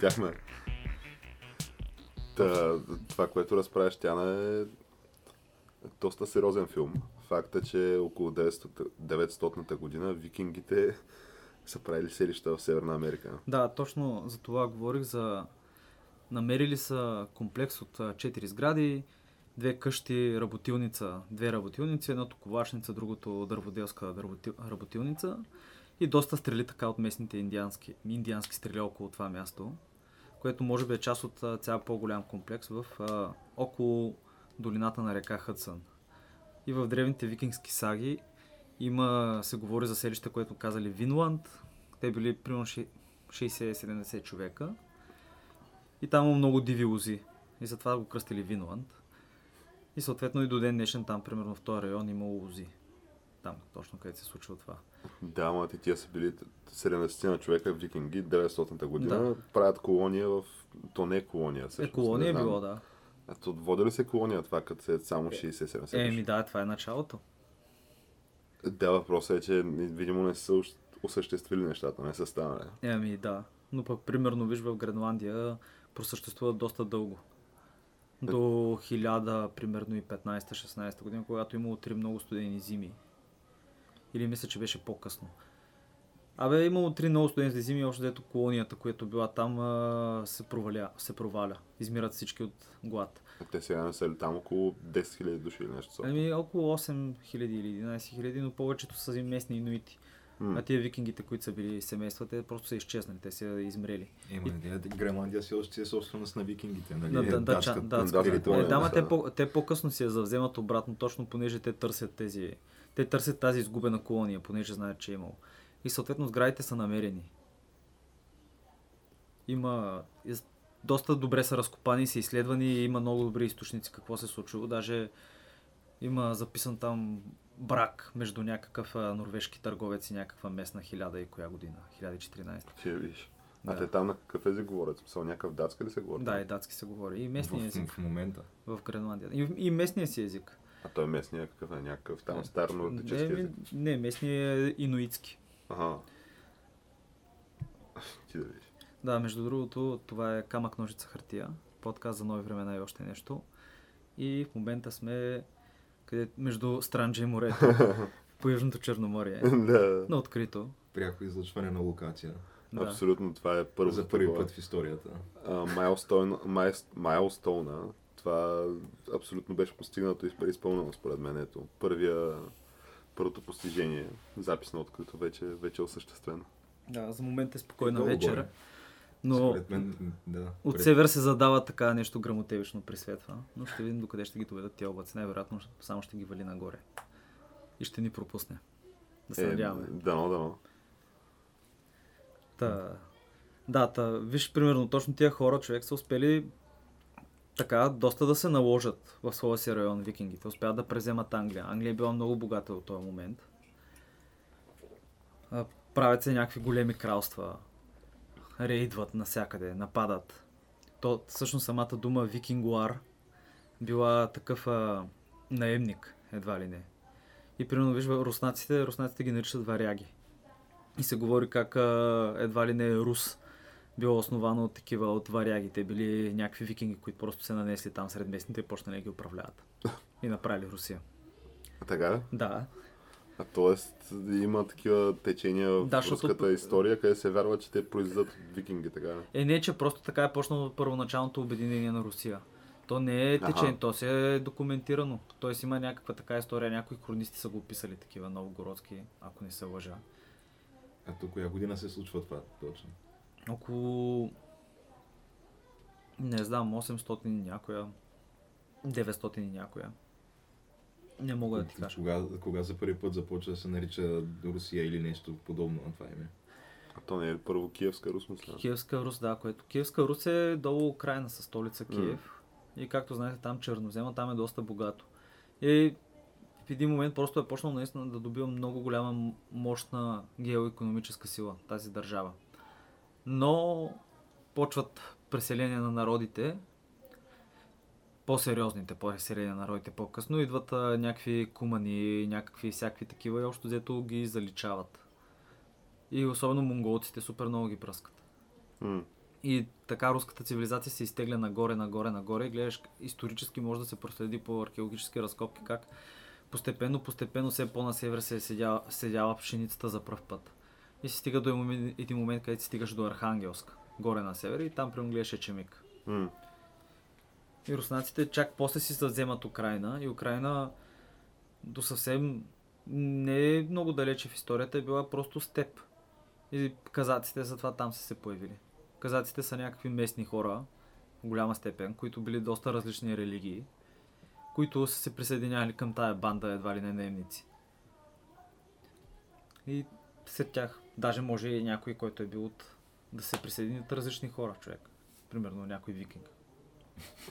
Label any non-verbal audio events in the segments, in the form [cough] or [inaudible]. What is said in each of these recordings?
Излетяхме. Та, това, което разправяш, Тяна е доста сериозен филм. Факта, че около 900-та година викингите са правили селища в Северна Америка. Да, точно за това говорих за... Намерили са комплекс от 4 сгради, две къщи, работилница, две работилници, едното ковашница, другото дърводелска работилница и доста стрели така от местните индиански, индиански стрели около това място, което може би е част от цял по-голям комплекс в а, около долината на река Хътсън. И в древните викингски саги има, се говори за селище, което казали Винланд. Те били примерно 60-70 човека. И там има много диви лози. И затова го кръстили Винланд. И съответно и до ден днешен там, примерно в този район, има лози. Там, точно където се случва това. Да, ама ти тия са били 70 на човека викинги, 900-та година, да. правят колония в... То не е колония, всъщност. Е, колония е било, да. А то води ли се колония това, като се е само 60-70? Е, ми да, това е началото. Да, въпросът е, че видимо не са осъществили нещата, не са станали. Еми да, но пък примерно виж в Гренландия просъществува доста дълго. До 1000, примерно и 15-16 година, когато имало три много студени зими. Или мисля, че беше по-късно. Абе, имало три много студентски зими, още дето колонията, която била там, се, проваля, се проваля. Измират всички от глад. Те сега не са ли там около 10 000 души или нещо? Ами около 8 000 или 11 000, но повечето са местни инуити. Mm. А тия викингите, които са били семейства, те просто са изчезнали, те са измрели. Ема, и... Гренландия си още е собственост на викингите, нали? Да, да, да, да, да, да, да, те, по, те по-късно си я завземат обратно, точно понеже те търсят тези те търсят тази изгубена колония, понеже знаят, че е имало. И съответно сградите са намерени. Има доста добре са разкопани, са изследвани и има много добри източници какво се е случило. Даже има записан там брак между някакъв норвежки търговец и някаква местна хиляда и коя година? 1014. Ти виж. Да. А те там на какъв език говорят? Смисъл, някакъв датски ли се говори? Да, и датски се говори. И местния език. В, в момента. В Гренландия. И, и местния си език. А той е местния какъв е? Някакъв там стар нордически не, език? Не, местния е инуитски. Ага. Ти да видиш. Да, между другото, това е камък, ножица, хартия. Подкаст за нови времена и още нещо. И в момента сме къде, между Странджа и морето. [laughs] по Южното Черноморие. [laughs] да. На открито. Пряко излъчване на локация. Да. Абсолютно, това е първо. За първи път в историята. Майлстоуна, това абсолютно беше постигнато и изпълнено според мен. Ето, първия, първото постижение, запис на открито, вече, вече е осъществено. Да, за момент е спокойна вечер. Но Според мен, да, от пред... север се задава така нещо грамотевично присветва. Но ще видим докъде ще ги доведат тия облаци. Най-вероятно само ще ги вали нагоре. И ще ни пропусне. Да се е, надяваме. Дано, дано. Та, да, та, виж, примерно, точно тия хора, човек, са успели така доста да се наложат в своя си район викингите. Успяват да преземат Англия. Англия е била много богата от този момент. Правят се някакви големи кралства. Рейдват навсякъде, нападат. То, всъщност самата дума викингуар била такъв а, наемник, едва ли не. И примерно виж, руснаците, руснаците ги наричат варяги. И се говори как а, едва ли не е рус било основано от такива от варягите. Били някакви викинги, които просто се нанесли там сред местните и почнали да ги управляват. И направили Русия. А така ли? Да. А т.е. има такива течения в да, руската защото... история, къде се вярва, че те произлизат от викинги, така ли? Е, не, че просто така е почнало първоначалното обединение на Русия. То не е течение, то се е документирано. Тоест има някаква така история, някои хронисти са го описали такива новогородски, ако не се лъжа. А то коя година се случва това точно? Около не знам, 800 и някоя, 900 и някоя. Не мога да ти кажа. Кога, кога за първи път започва да се нарича Русия или нещо подобно на това име? А то не е първо Киевска Рус, мисля? Киевска Рус, да, което Киевска Рус е долу Украина със столица Киев. И както знаете, там чернозема, там е доста богато. И в един момент просто е почнал наистина да добива много голяма мощна геоекономическа сила тази държава. Но почват преселения на народите, по-сериозните преселения на народите по-късно, идват а, някакви кумани, някакви всякакви такива и общо взето ги заличават. И особено монголците супер много ги пръскат. М. И така руската цивилизация се изтегля нагоре, нагоре, нагоре и гледаш исторически може да се проследи по археологически разкопки как постепенно, постепенно все по-на север се е седяла, седяла пшеницата за пръв път. И се стига до момент- един момент, където стигаш до Архангелск, горе на север и там прямо гледаш Ечемик. М. И руснаците чак после си вземат Украина и Украина до съвсем не е много далече в историята, е била просто степ. И казаците затова там са се появили. Казаците са някакви местни хора, в голяма степен, които били доста различни религии, които са се присъединяли към тая банда едва ли не наемници. И след тях, даже може и някой, който е бил от да се присъединят различни хора, човек. Примерно някой викинг.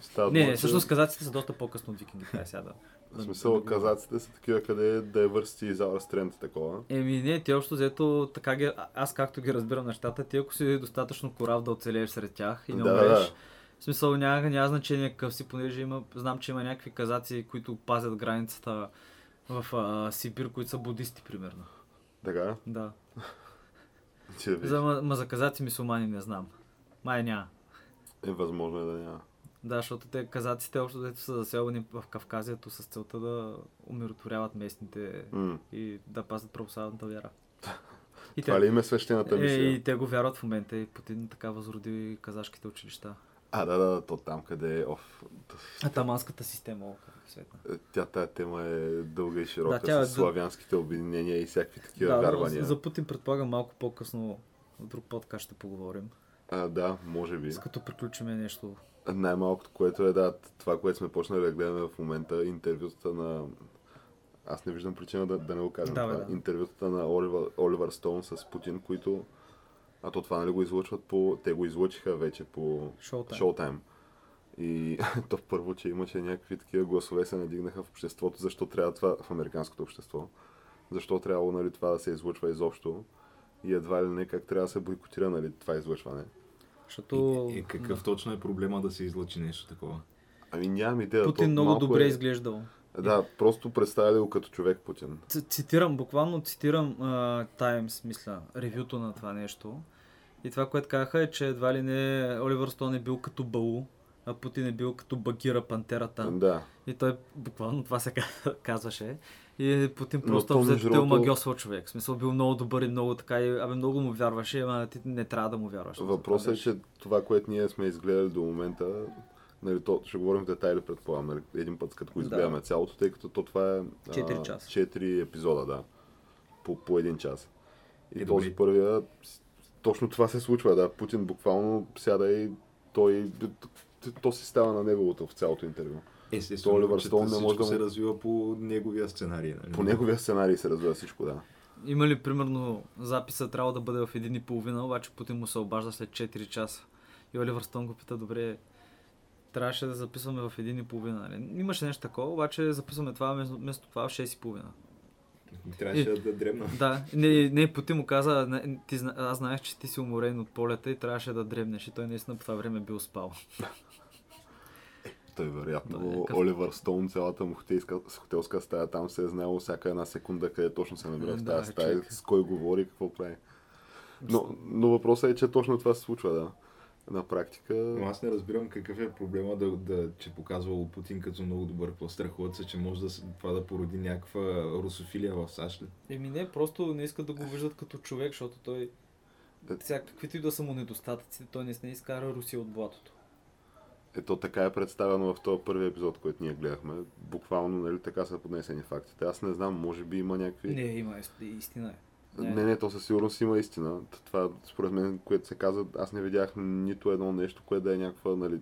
Става Не, не, всъщност казаците са доста по-късно от викингите. Ай, сега да. В да- смисъл, да казаците са такива, къде е diversity is our strength, такова. Еми не, ти общо взето, така ги, аз както ги разбирам нещата, ти ако си достатъчно корав да оцелееш сред тях и не Да, умреш, да. в смисъл няма, няма значение какъв си, понеже има, знам, че има някакви казаци, които пазят границата в а, Сибир, които са будисти, примерно. Така, Да. За, ма, ма за казаци мисулмани не знам. Май няма. е възможно е да няма. Да, защото те казаците общо взето са заселвани в Кавказието с целта да умиротворяват местните М. и да пазят православната вяра. [laughs] И Това ли им е свещената Е, мисия? и те го вярват в момента и Путин така възроди казашките училища. А, да, да, то там къде е. Оф, Атаманската система, о, как е светна. Е, Тя тая тема е дълга и широка Да, тя е с славянските обединения и всякакви такива но вярвания. за Путин предполагам малко по-късно в друг подкаст ще поговорим. А, да, може би. С като приключиме нещо. Най-малкото, което е да, това, което сме почнали да гледаме в момента, интервютата на... Аз не виждам причина да, да не го кажем Да, това. да. Интервютата на Оливър, Оливър Стоун с Путин, които... А то това нали го излъчват по... Те го излъчиха вече по Showtime. Showtime. И [laughs] то първо, че имаше някакви такива гласове се надигнаха в обществото, защо трябва това в американското общество. Защо трябвало нали, това да се излъчва изобщо. И едва ли не как трябва да се бойкотира нали, това излъчване. Защото И, и какъв точно е проблема да се излъчи нещо такова? Ами нямам идея. Путин то много добре е... изглеждал. Да, просто представя го като човек Путин. Цитирам, буквално цитирам uh, Times, мисля, ревюто на това нещо. И това, което казаха е, че едва ли не Оливър Стоун е бил като Балу, а Путин е бил като Багира пантерата. Да. И той буквално това се казва- [laughs] казваше. И Путин просто то, взето между те другото- омагьосвал човек. В смисъл бил много добър и много така. И, абе много му вярваше, ама ти не трябва да му вярваш. Въпросът е, че това, което ние сме изгледали до момента, нали, то, ще говорим в детайли, предполагам, нали, един път, като го Да. изгледаме цялото, тъй като то това е... а, Четири часа. Четири епизода, да. По, по един час. И Е, този първия, точно това се случва, да. Путин буквално сяда и той, то си става на неговото в цялото интервю. Естествено, Оливър Стоун не може да се развива по неговия сценарий. Нали? По неговия сценарий се развива всичко, да. Има ли, примерно, записа трябва да бъде в един и половина, обаче Путин му се обажда след 4 часа. И Оливър Стоун го пита, добре, трябваше да записваме в един и половина. Нали? Имаше нещо такова, обаче записваме това вместо, това в 6 и половина. Трябваше И- да, дребна. [laughs] Да, не, не, Путин му каза, не, ти, аз знаех, че ти си уморен от полета и трябваше да дребнеш. И той наистина по това време бил спал. [laughs] Той вероятно, Да, някакъв- Оливър Стоун, цялата му хотелска, хотелска стая, там се е знаело всяка една секунда къде точно се намира в тази стая, човек. с кой говори, какво прави. Но, но въпросът е, че точно това се случва, да. На практика. Но аз не разбирам какъв е проблема да, да че показвал Путин като много добър. Какво страхуват се, че може да, това да породи някаква русофилия в САЩ? Еми не, просто не искат да го виждат като човек, защото той Е. всякаквито и да са му недостатъци, той не не изкара Русия от блатото. Ето така е представено в този първи епизод, който ние гледахме. Буквално, нали, така са поднесени фактите. Аз не знам, може би има някакви... Не, има, истина е. Не, не, то със сигурност има истина. Това, според мен, което се каза, аз не видях нито едно нещо, което да е някаква, нали,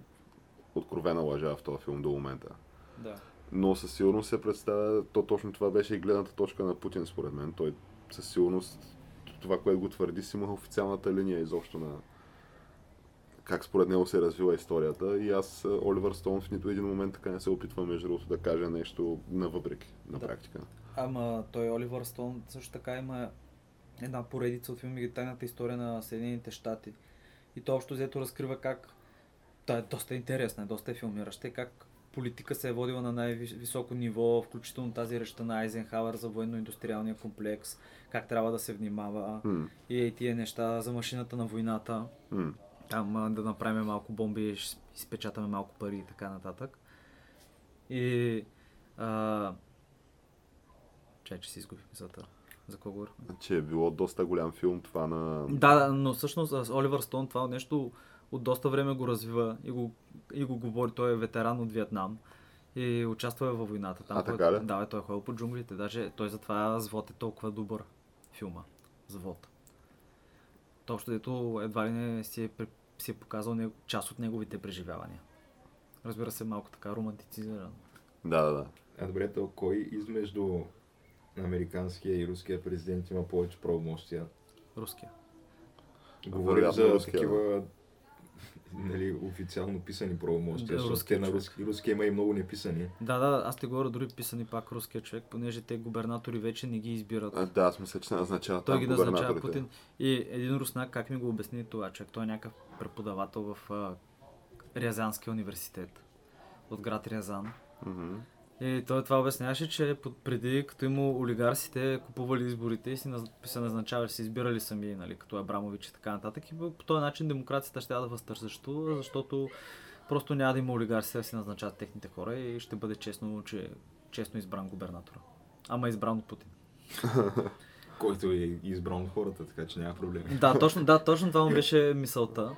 откровена лъжа в този филм до момента. Да. Но със сигурност се представя, то точно това беше и гледната точка на Путин, според мен. Той със сигурност това, което го твърди, си има официалната линия изобщо на как според него се е развила историята. И аз, а, Оливър Стоун, в нито един момент така не се опитва, между другото, да каже нещо на въпреки, на Да. практика. Ама той Оливър Стоун също така има една поредица от филми Тайната история на Съединените щати. И то общо взето разкрива как Та е доста интересна, е доста е филмираща как политика се е водила на най-високо ниво, включително тази речта на Айзенхауер за военно-индустриалния комплекс, как трябва да се внимава М, и тия неща за машината на войната. м. Там да направим малко бомби, ще изпечатаме малко пари и така нататък. И... А... Чай, че си изгубих мисълта. За какво говорихме? Че е било доста голям филм това на... Да, но всъщност с Оливър Стоун това нещо от доста време го развива и го, и го говори. Той е ветеран от Виетнам и участва във войната. Там А, той- така ли? Да, той е ходил по джунглите. Даже той затова Звод е толкова добър филма. Звод. То общо дето едва ли не си е, си е показал него, част от неговите преживявания. Разбира се, малко така романтицизиран. Да, да, да. А добре, то кой измежду американския и руския президент има повече правомощия? Руския. Говорим за руския, такива нали, официално писани правомощия, Да, защото те на руски, руския има и много неписани. Да, да, аз те говоря дори писани пак руския човек, понеже те губернатори вече не ги избират. А, да, аз мисля, че назначава Той ги назначава. Путин. И един руснак, как ми го обясни това човек? Той е някакъв преподавател в а, Рязанския университет от град Рязан. Мгм. И той това обясняваше, че преди, като има олигарсите, купували изборите и си се назначавали, се избирали сами, нали, като Абрамович и така нататък. И по по този начин демокрацията ще да възтържествува, защото просто няма да има олигарси да си назначават техните хора и ще бъде честно, че честно избран губернатора. Ама избран от Путин. [laughs] Който е избран от хората, така че няма проблеми. Да, точно, да, точно това му [laughs] беше мисълта.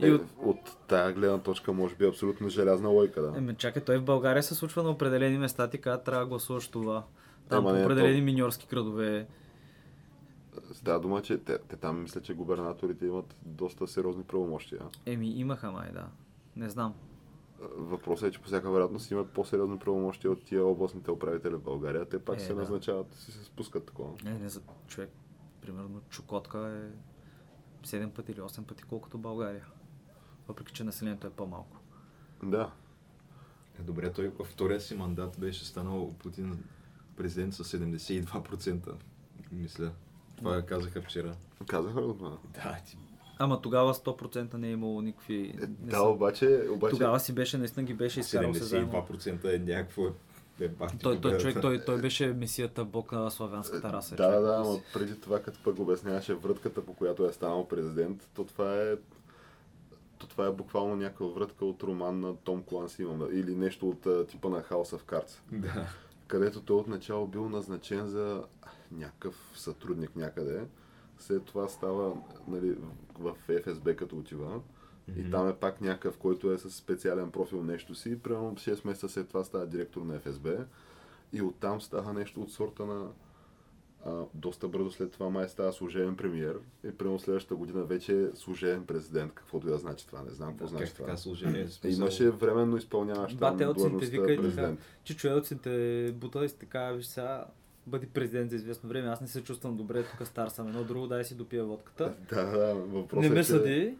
И Е, от... от тая гледна точка може би е абсолютно желязна лойка, да. Еми, чакай, той в България се случва на определени места, ти казва, трябва да гласуваш това. Там Ема по не, определени то- миньорски градове. Става дума, че те, те там мисля, че губернаторите имат доста сериозни правомощия. Еми, имаха май, да. Не знам. Въпросът е, че по всяка вероятност имат по-сериозни правомощия от тия областните управители в България. Те пак Е, се да. назначават, си се спускат такова. Не, не за човек. Примерно Чукотка е 7 пъти или 8 пъти колкото България. Въпреки, че населението е по-малко. Да. Е, добре, той във втория си мандат беше станал Путин президент с 72%. Мисля. Това казаха вчера. Казаха ли го това? Да, ти Ама тогава 100% не е имало никакви... Е, не да, са- обаче, обаче Тогава си беше, наистина ги беше изкарал се заедно. 72% е някакво е бах ти Той, той, човек, той, той беше месията бог на славянската раса. Да, да, човек. да, ама преди това, като пък обясняваше вратката, по която е станал президент, то това е то това е буквално някаква врътка от роман на Том Кланси или нещо от типа на House of Cards, Да. където той отначало бил назначен за някакъв сътрудник някъде. След това става нали, в ФСБ като отива. И Мгм. там е пак някакъв, който е с специален профил нещо си. Примерно 6 месеца след това става директор на ФСБ. И оттам става нещо от сорта на а, доста бързо след това май става служебен премиер. И примерно следващата година вече е служебен президент. Каквото да значи това, не знам какво Да, значи това. така служение? Е, Имаше временно изпълняващ там длъжността вика и така. президент. Че бута и си така, виж сега, бъди президент за известно време, аз не се чувствам добре, тук стар съм едно друго, дай си допия водката. [laughs] Да, да, въпросът не е, ме че- съди,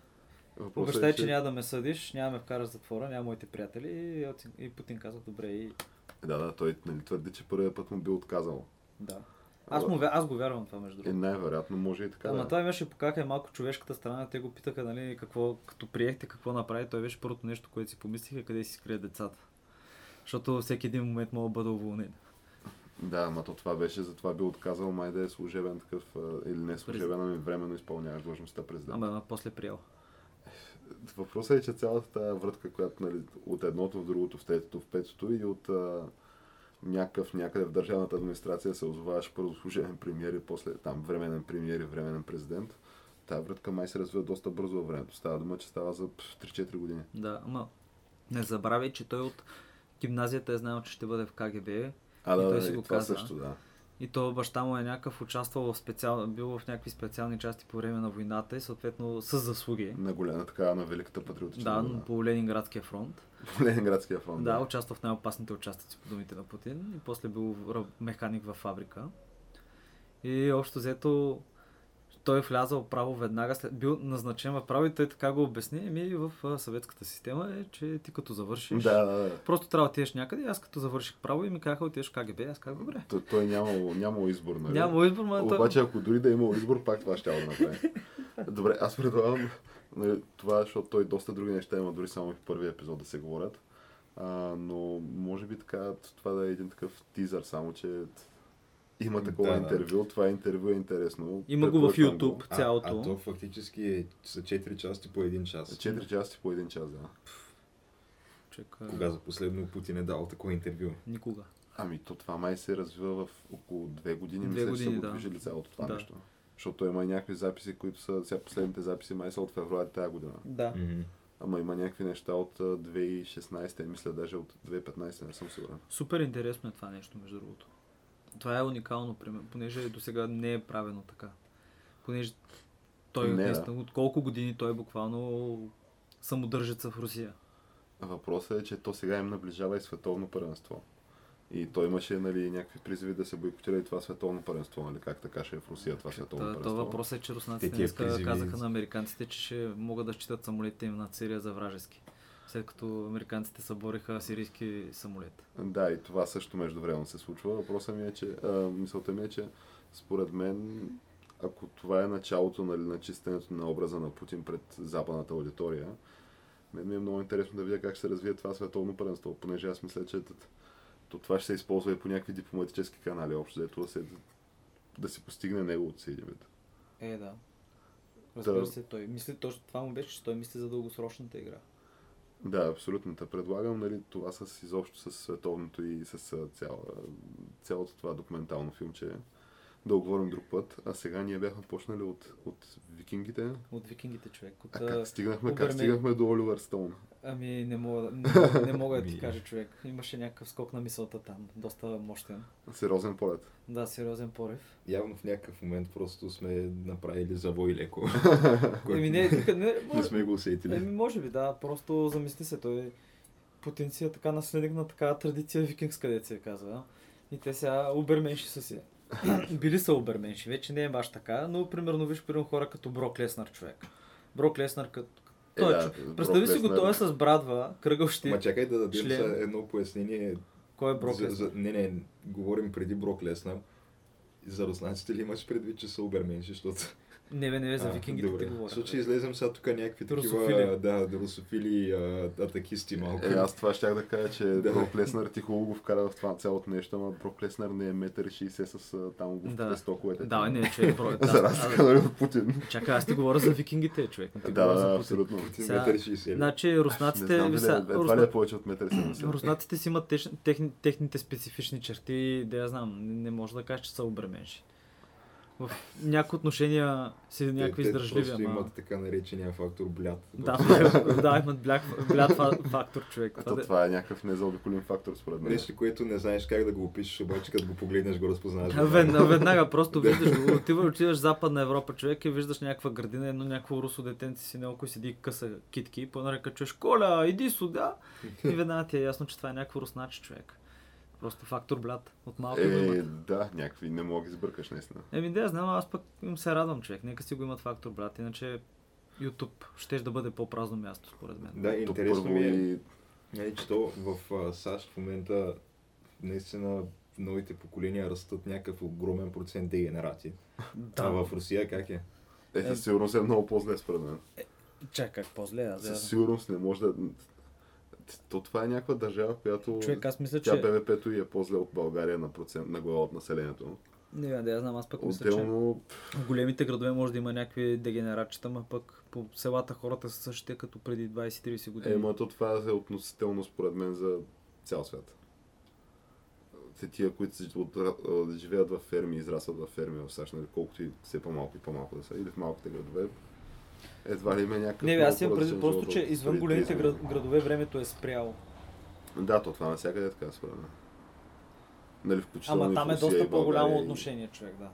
въпросът е, обещай, че няма да ме съдиш, няма да ме вкараш в затвора, няма моите приятели и, и Путин каза, добре и Да, да, той нали, твърди, че първият път му бил отказал. да. Аз, му, аз го вярвам това между И другото. най-вероятно може и така. Ама да. това имаше покака малко човешката страна. Те го питаха, нали, какво, като приехте, какво направи. Той беше първото нещо, което си помислиха, къде си скрие децата. Защото всеки един момент мога да бъде уволнен. Да, ама то това беше, затова би отказал май да е служебен такъв, или не служебен, ами временно изпълняваш длъжността президент. Ама, ама после приел. Въпросът е, че цялата тази врътка, която нали, от едното в другото, в третото, в петото и от някакъв някъде в държавната администрация се озоваваш първо служебен премиер и после там временен премиер и временен президент. Тая врътка май се развива доста бързо във времето. Става дума, че става за пф, 3-4 години. Да, ама не забравяй, че той от гимназията е знаел, че ще бъде в КГБ. А, И да, той да, си и го това каза. също, да. И то баща му е някакъв участвал в специал, бил в някакви специални части по време на войната и съответно с заслуги. На голяма така, на Великата патриотична Да, война. по Ленинградския фронт. [laughs] По Ленинградския фронт. Да, участва в най-опасните участъци по думите на Путин и после бил механик във фабрика. И общо взето той е влязал право веднага след... Бил назначен в право и той така го обясни. Еми в съветската система е, че ти като завършиш... Да, да, да. Просто трябва да отидеш някъде. Аз като завърших право и ми казаха отидеш в КГБ. Аз казах добре. Той, той нямал, нямал избор, нали? Няма избор, ма той... Обаче, ако дори да е имал избор, пак това ще да направи. Добре, аз предлагам нали, това, защото той доста други неща има, дори само в първия епизод да се говорят. А, но може би така, това да е един такъв тизър, само че има такова Да, да. интервю. Това интервю е интересно. Има го в YouTube А, цялото. а то фактически е, са 4 части по един час. 4 части по един час, да. Чека... Кога за последно Путин е дал такова интервю? Никога. Ами то това май се развива в около две години. Две Мисля, че са години, го да. движили цялото това Да. нещо. Защото има и някакви записи, които са, сега последните записи май са от февруари тази година. Да. Мгм. Ама има някакви неща от а, 2016, мисля даже от 2015, не съм сигурен. Супер интересно е това нещо, между другото. Това е уникално, понеже до сега не е правено така. Понеже той Не, да. наистина, от колко години той е буквално самодържеца в Русия. Въпросът е, че то сега им наближава и световно първенство. И той имаше нали, някакви призиви да се бойкотира и това световно първенство, нали? Как така ще е в Русия това световно Та, първенство. то въпрос е, че руснаците днеска призиви- казаха на американците, че ще могат да считат самолетите им над Сирия за вражески. След като американците събориха сирийски самолет. Да, и това също междувременно се случва. Въпросът ми е, че а, мисълта ми е, че според мен, ако това е началото нали, на чистенето на образа на Путин пред западната аудитория, мен ми е много интересно да видя как ще се развие това световно първенство, понеже аз мисля, че то това ще се използва и по някакви дипломатически канали, общо взето да се, да се постигне неговото си един вид. Е, да. Разбира се, той мисли точно това му беше, че той мисли за дългосрочната игра. Да, абсолютно. Те предлагам нали, това с изобщо с световното и с а, цяла, цялото това документално филмче да оговорим друг път. А сега ние бяхме почнали от, от викингите. От викингите човек. От, А как стигнахме, как Обермен. стигнахме до Оливър Стоун? Ами не мога, да- не, [laughs] мога- не мога да ти кажа човек. Имаше някакъв скок на мисълта там. Доста мощен. Сериозен полет. Да, сериозен порив. Явно в някакъв момент просто сме направили завой леко. [laughs] Еми не, не, не, не може, сме го усетили. еми, може би, да. Просто замисли се. Той е така наследник на такава традиция викингска, дет се казва. И те сега оберменши са си. [clears throat] Били са оберменши, вече не е баш така, но примерно виж примерно хора като Брок Леснар човек. Брок Леснар като... Е, Той, да, да, Брок представи си го, той е с брадва, кръгъл Ма ще. чакай да дадем за едно пояснение. Кой е Брок за, за, не, не, говорим преди Брок Леснар. За руснаците ли имаш предвид, че са оберменши, защото... Не, бе, не, бе, за А, викингите добре. ти говоря. Ще излезем сега тук някакви Русофили. такива, да, русофили, а, атакисти малко. Е, аз това щях да кажа, че Да. Брок Леснар ти хубаво го вкара в това цялото нещо, ама Брок Леснар не е 1,60 м с а, там го Да. стоковете. Да, не, че е брой. [laughs] За разлика нали, от Путин. Чакай, аз ти говоря за викингите, човек. не ти Да, говоря да, за Путин. абсолютно. Ти Сега- метър и 60. Значи Не руснаците, знам дали са, е, едва ли русна... е повече от 1,70 м. руснаците си имат тех, техни, техните специфични черти, да я знам, не, не може да кажеш, че са обременши. В някои отношения си някакви те, издържливи, Просто ама... имат така наречения фактор блят. Да, [laughs] да, имат бляк, блят фа- фактор, човек. Това да- това е някакъв незаобиколим фактор според мен. Нещо, което не знаеш как да го опишеш, обаче като го погледнеш го разпознаваш. Веднага, веднага просто Да. виждаш го, [laughs] отиваш, отиваш в Западна Европа, човек и виждаш някаква градина, едно някакво русо детенце си някой седи и къса китки, и по-нарека чуеш, Коля, иди сюда! И веднага ти е ясно, че това е някакво русначе човек. Просто фактор блят. От малко го Е, имат. да, някакви не мога да ги сбъркаш наистина. Еми да, знам, аз пък им се радвам човек. Нека си го имат фактор блят, иначе YouTube ще да бъде по-празно място, според мен. Да, интересно ми е, и че то в а, САЩ в момента наистина новите поколения растат някакъв огромен процент дегенерати. Да. А в Русия как е? Е, със сигурност е много по-зле според мен. Чакай, как по-зле, да Със сигурност не може да... То това е някаква държава, която Човек, аз мисля, тя че... БВП-то и е по-зле от България на, процент, на глава от населението. Не, да я знам, аз пък мисля, че... Отделно, В големите градове може да има някакви дегенератчета, ма пък по селата хората са същите като преди 20-30 години. е, ма то това е относително според мен за цял свят. Те тия, които си от, от, живеят в ферми, израстват в ферми в САЩ, нали, колкото и все по-малко и по-малко да са, или в малките градове, едва ли има някакъв не, бе, аз имам предвид просто, че извън големите 30 град, градове времето е спряло. Да, то това навсякъде е така, според. Нали, Ама там е доста по-голямо и- отношение, човек, да.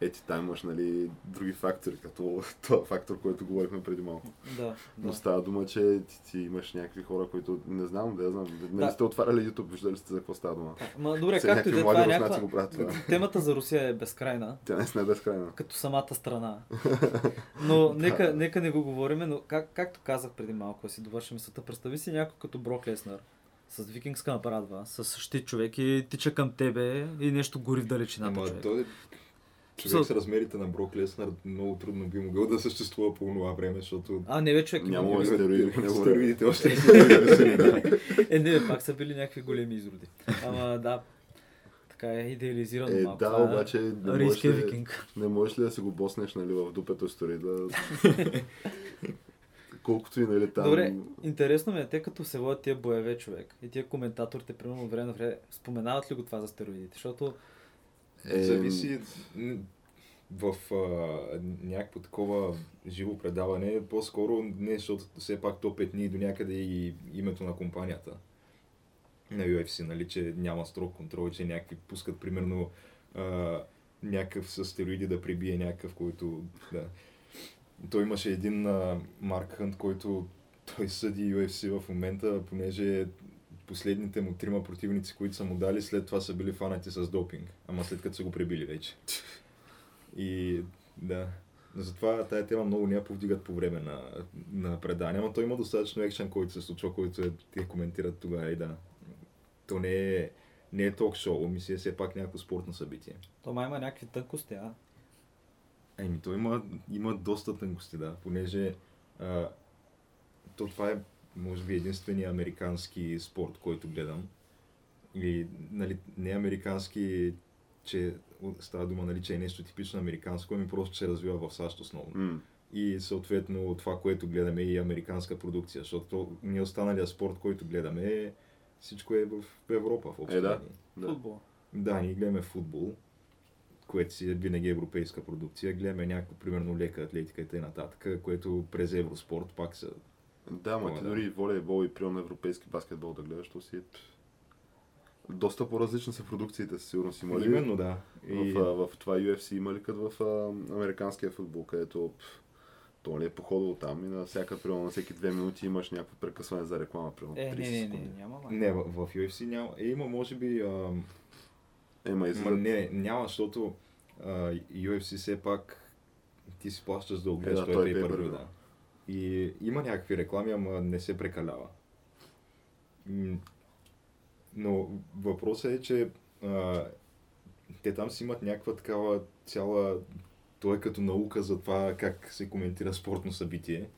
Ети там имаш нали, други фактори, като [laughs] този фактор, който говорихме преди малко. Да, Но да. става дума, че ти, ти имаш някакви хора, които не знам, да я знам. Не Да. сте отваряли YouTube, виждали сте за какво става дума. Ма, добре, Все както и да е, това е някаква... го правят това. Темата за Русия е безкрайна, Тя не е безкрайна. като самата страна. Но [laughs] нека, нека не го говориме, но как, както казах преди малко, да си довършим мисълта, представи си някой като Брок Леснар с викингска напарадва, с щит човек и тича към тебе и нещо гори в далечината Ама човек. той човек Со- с размерите на Брок Леснар много трудно би могъл да съществува по това време, защото А, не бе, човек. Няма стероиди, [laughs] стероидите още не са. [laughs] Е, не, пак са били някакви големи изроди. Ама да, така е идеализирано Е, малко. да, Това обаче не можеш, ли, викинг. не можеш ли да се го боснеш нали, в дупето стори да... [laughs] Колкото и нали там... Добре, интересно ми е, те като се водят тия боеве човек и тия коментаторите, примерно време на време, споменават ли го това за стероидите? Защото Е, Зависи в а, някакво такова живо предаване, по-скоро не, защото все пак то петни до някъде и името на компанията на UFC, нали, че няма строг контрол, че някакви пускат примерно а, някакъв с стероиди да прибие някакъв, който да. Той имаше един а, Марк Хънт, който той съди UFC в момента, понеже последните му трима противници, които са му дали, след това са били фанати с допинг. Ама след като са го пребили вече. И да. Затова тая тема много не я повдигат по време на, на предания, но той има достатъчно екшен, който се случва, който е, те коментират тогава и да. То не е, не е ток-шоу, ми си е все пак някакво спортно събитие. то май има някакви тънкости, а? Еми, то има, има доста тънкости, да, понеже а, то това е, може би, единствения американски спорт, който гледам. Или, нали, не американски, че става дума, нали, че е нещо типично американско, ами просто, се развива в САЩ основно. М, И съответно това, което гледаме е и американска продукция, защото ние останалия спорт, който гледаме, всичко е в Европа, в общо Е, да. Футбол. Да, ние гледаме футбол, което си е винаги европейска продукция. Гледаме някакво, примерно, лека атлетика и т.н., което през Евроспорт пак са... Да, ма ти да. дори и волейбол и примерно европейски баскетбол да гледаш, то си е... Доста по-различни са продукциите, със сигурност има ли? Именно, да. В, а, в това UFC има ли като в а, американския футбол, където то не е походило там и на всяка, примерно, на всеки две минути имаш някакво прекъсване за реклама, примерно Е, 30 не, не, секунди. не, няма. Не, в, в UFC няма. Е, има, може би... А, Ема и ма, не, няма, защото а, UFC все пак ти си плащаш го Е, да, той е е pay да. И има някакви реклами, ама не се прекалява. Но въпросът е, че а, те там си имат някаква такава цяла... То е като наука за това как се коментира спортно събитие.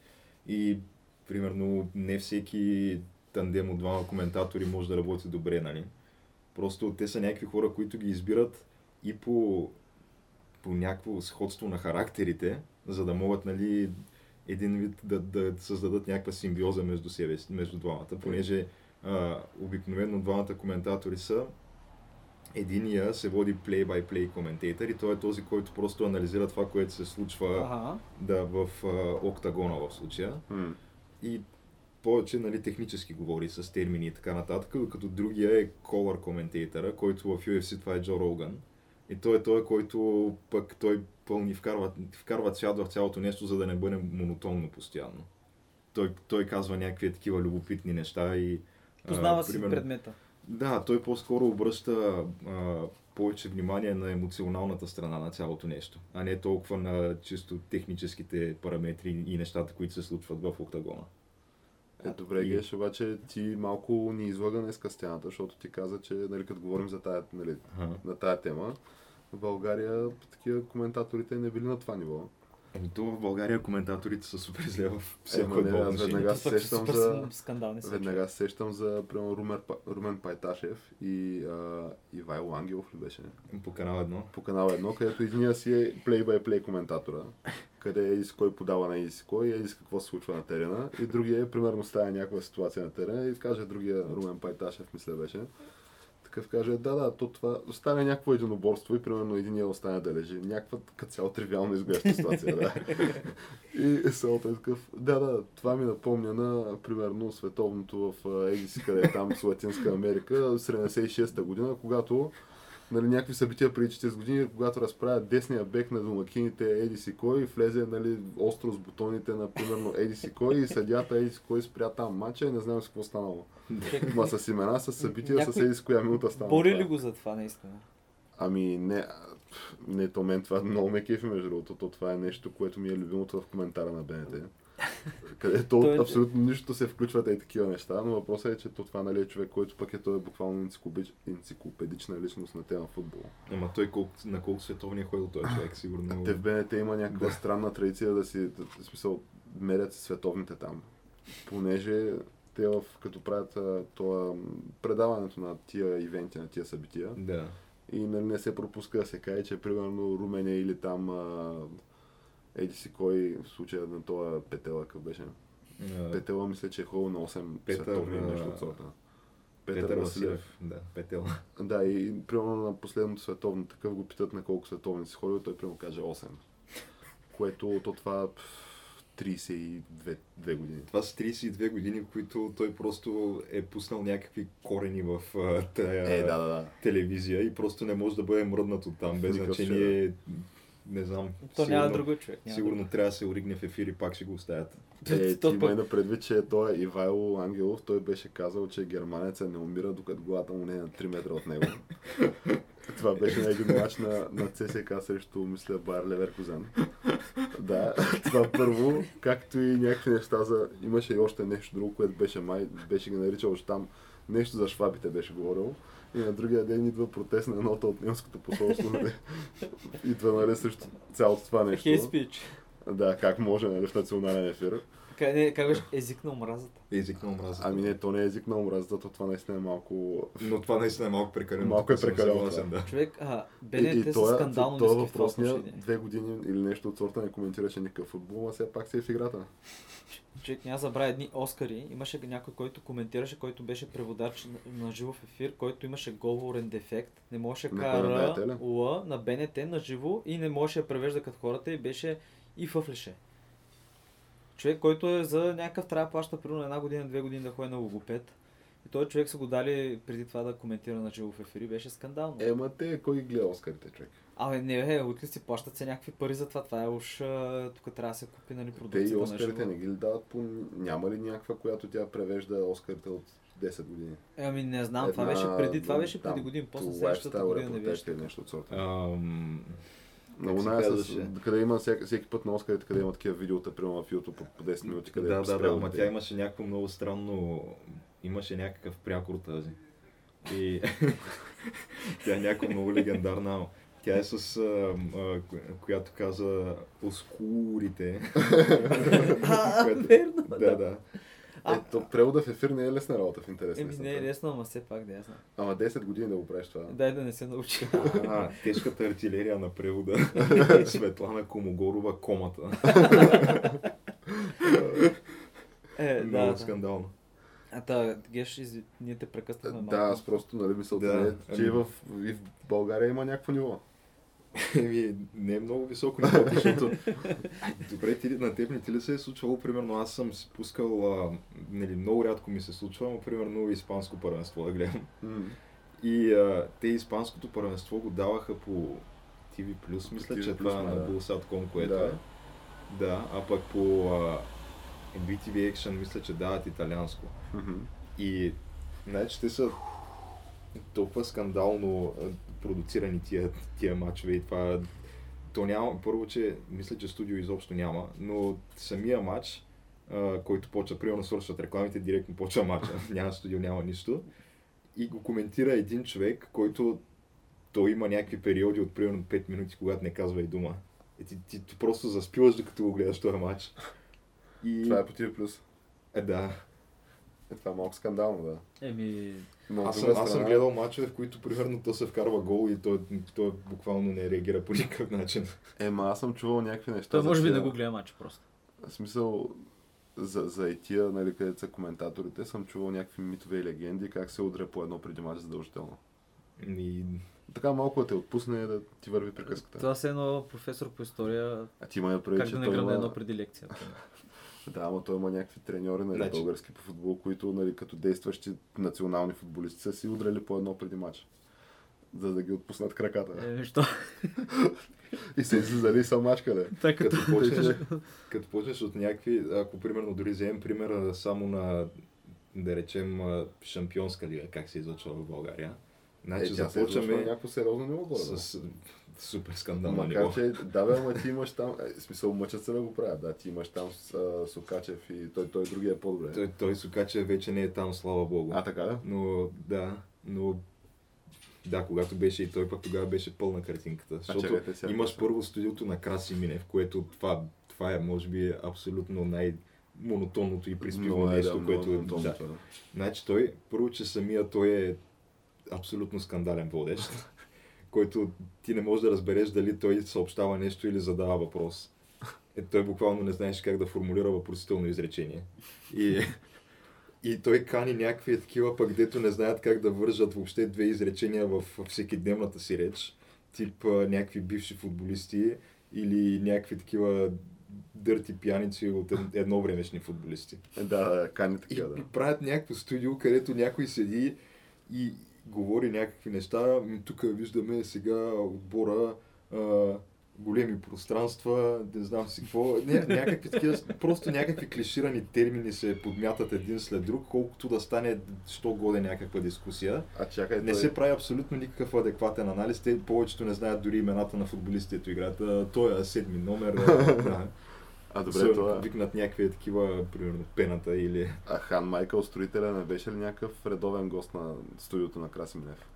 И, примерно, не всеки тандем от двама коментатори може да работи добре, нали? Просто те са някакви хора, които ги избират и по, по някакво сходство на характерите, за да могат, нали, един вид да, да създадат някаква симбиоза между себе си, между двамата, понеже а, обикновено двамата коментатори са Единия се води плей-бай-плей коментатор и той е този, който просто анализира това, което се случва Ага. да, в а, октагона в случая. М, И повече нали, технически говори с термини и така нататък, докато другия е color коментатора, който в UFC това е Джо Роган. И той е той, който пък той пълни, вкарва, вкарва цвят в цялото нещо, за да не бъде монотонно постоянно. Той, той казва някакви такива любопитни неща и... а, Познава си примерно- предмета. да, той по-скоро обръща а, повече внимание на емоционалната страна на цялото нещо, а не толкова на чисто техническите параметри и нещата, които се случват в октагона. Е, добре, И- Геш, обаче ти малко ни излага днес стената, защото ти каза, че нали, като говорим за тая, нали, Ага. на тая тема, в България такива коментаторите не били на това ниво. Еми то в България коментаторите са супер зле в Е, всяко едно аз отношение. веднага пък сещам за- скандални. Веднага се сещам за, примерно, Румен, Румен Пайташев и а, Ивайло Ангелов ли беше? По канал едно. По канал едно, където единия си е плей-бай-плей коментатора, къде е с кой подава на иси кой, е с какво се случва на терена. И другия е, примерно, става някаква ситуация на терена и каже другия Румен Пайташев, мисля беше. Такъв каже, да, да, то това стане някакво единоборство и примерно единия остане да лежи. Някаква като цяло тривиално изглежда ситуация, да. И селото е такъв, да, да, това ми напомня на, примерно, световното в а, еди си къде е там с Латинска Америка, 76-та година, когато нали, някакви събития преди 40 години, когато разправят десния бек на домакините Еди си кой, влезе нали, остро с бутоните на примерно Еди си кой и съдята Еди си кой спря там матча и не знам с какво станало. [laughs] Ма с имена, с събития, с Някой Еди си коя минута стана. Бори ли го за това, наистина? Ами не, не, то мен това много ме кефи между другото, то това е нещо, което ми е любимото в коментара на БНТ. [laughs] Където Той е- абсолютно нищо се включват и такива неща, но въпросът е, че то това нали, е човек, който пък е той е буквално енциклопедич- енциклопедична личност на тема футбол. Ама той колко, на колко световни е ходил този човек, сигурно. Те в БНТ има някаква Да. странна традиция да си, да, в смисъл, мерят световните там. Понеже те в, като правят това, предаването на тия ивенти, на тия събития, Да. и нали, не се пропуска да се каже, че примерно Румения или там а, еди си кой в случая на това Петела, какъв беше. А, Петела мисля, че е ходил на 8 Петър, световни нещо от сорта. Петър, Василев. Да, Петел. Да, и примерно на последното световно такъв го питат на колко световни си ходил, той примерно каже 8. Което то това пф, 32 две години. Това са 32 години, в които той просто е пуснал някакви корени в а, тая Е, да, да, да. телевизия и просто не може да бъде мръднат от там, без значение. Не знам. То няма сигурно- друго човек. Няма Сигурно трябва да се оригне в ефир и пак ще го оставят. [laughs] Е, То ти имай на предвид, че той Ивайло Ангелов, той беше казал, че германеца не умира, докато главата му не е на 3 метра от него. [laughs] Това беше на един матч на, на [laughs] ЦСК срещу, мисля, Байер Леверкузен. Да, това първо, както и някакви неща за... Имаше и още нещо друго, което беше май, беше ги наричал още там, нещо за швабите беше говорил. И на другия ден идва протестна нота от немското посолство, нали? Идва, нали, срещу цялото това нещо. Хей спич. Да, как може, нали, в национален ефир. Не, как беше език на омразата? Език на омразата. Ами не, то не е език на омразата, то това наистина е малко... Но това наистина е малко прекалено. Малко е прекалено, да. Човек, а, БНТ са скандално той ниски в това отношение. две години или нещо от сорта не коментираше никакъв футбол, а все пак се е в играта. Човек няма забравя едни Оскари. Имаше някой, който коментираше, който беше преводач на, на живо в ефир, който имаше говорен дефект. Не можеше кара кой, на БНТ ли? Л на БНТ на живо и не можеше да превежда като хората и беше и фъфлеше. Човек, който е за някакъв трябва да плаща примерно една година, две години да ходи на логопед. И този човек са го дали преди това да коментира на живо в ефир и беше скандално. Ема те, кой ги гледа Оскарите, човек? Абе, не, е, от ли си плащат се някакви пари за това? Това е уж, тук трябва да се купи, нали, Те и продукцията Оскарите не ги ли дават по... Няма ли някаква, която тя превежда Оскарите от 10 години? Е, Ами не знам, това Една, беше преди, това беше там, преди години, после следващата година не беше. или нещо от сорта. Ам, Много най къде има всеки, всеки път на Оскарите, къде има такива видеота, примерно в YouTube по, по 10 минути, къде да, е да, да, ама тя имаше някакво много странно... Имаше някакъв прякор тази. И [laughs] тя е някаква много легендарна. Тя е с... А, а, коя- която каза оскурите. [laughs] А, верно, Да, да. А, Ето, превода в ефир не е лесна работа в интерес. Еми не е лесно, ама все пак да знам. Ама 10 години да го правиш това. Дай да не се научи. А, тежката артилерия на превода. [laughs] Светлана Комогорова, комата. Е, Много да, да. скандално. А та, Геш, изви- ние те прекъснахме малко. Да, аз просто, нали, мисълта Да, да, е, че ами- и в, и в България има някакво ниво. Еми, не е много високо нивото, [laughs] защото... Добре, ти, на теб не ти ли се е случвало, примерно аз съм си пускал, а, нали, много рядко ми се случва, но примерно испанско първенство да гледам. М. И а, те испанското първенство го даваха по TV+, мисля, TV+, че това май, на да. Bullsat.com, което Да. е. Да, а пък по а, BTV Action мисля, че дават италианско. Мгм. И значи те са толкова скандално продуцирани тия, тия матчове и това то няма, първо, че мисля, че студио изобщо няма, но самия матч, а, който почва, примерно свършват рекламите, директно почва матча, [laughs] няма студио, няма нищо. И го коментира един човек, който той има някакви периоди от примерно 5 минути, когато не казва и дума. И ти, ти, ти просто заспиваш, докато го гледаш този матч. И... Това е по TV+. Е, да. Е, това е малко скандално, да. Еми, Но Аз съм, аз съм гледал мачове, в които примерно то се вкарва гол и той, той буквално не реагира по никакъв начин. Ема аз съм чувал някакви неща. той може би не го гледа матч просто. В смисъл, за, за и тия, нали, където са коментаторите, съм чувал някакви митове и легенди, как се удря по едно преди мач задължително. И... Така малко да те отпусне да ти върви приказката. Това е едно професор по история, А ти има преди, как че да не той гръмне има... едно преди лекцията. [laughs] Да, ама той има някакви треньори нали, Значи- български по футбол, които нали, като действащи национални футболисти са си удрали по едно преди матч. за да ги отпуснат краката. Е, нищо. [laughs] И се излизали са мачкали. Така Като като... почнеш, като почнеш от някакви, ако примерно дори вземем примера само на, да речем, шампионска лига, как се излъчва в България. Значи Е, тя се започваме някакво сериозно ниво с супер скандално Макар, че, да бе, ама ти имаш там, е, смисъл мъчат се да го правят, да, ти имаш там с, а, Сокачев и той, той другия е по-добре. Той, той Сукаче вече не е там, слава богу. А, така да? Но да, но да, когато беше и той пък тогава беше пълна картинката. Защото чакайте сега, имаш първо студиото на Краси Минев, което това, това е може би абсолютно най- монотонното и приспивно е, нещо, да, което... монотонно да. Значи той, първо, че самия той е абсолютно скандален водещ, който ти не можеш да разбереш дали той съобщава нещо или задава въпрос. Е, той буквално не знаеш как да формулира въпросително изречение. И, и той кани някакви такива, пък дето не знаят как да вържат въобще две изречения в всекидневната си реч. Тип някакви бивши футболисти или някакви такива дърти пияници от ед- едновремешни футболисти. Е, Да, да, кани И, така, да. и правят някакво студио, където някой седи и говори някакви неща. Тук виждаме сега отбора, а, големи пространства, не знам си какво. Не, някакви такива, просто някакви клиширани термини се подмятат един след друг, колкото да стане, що годе някаква дискусия. А чакай, Не той... се прави абсолютно никакъв адекватен анализ. Те повечето не знаят дори имената на футболистите, които играят. Той е седми номер. [laughs] да. А добре, това... Викнат някакви такива, примерно, пената или... А Хан Майкъл, строителя, не беше ли някакъв редовен гост на студиото на Красиминев?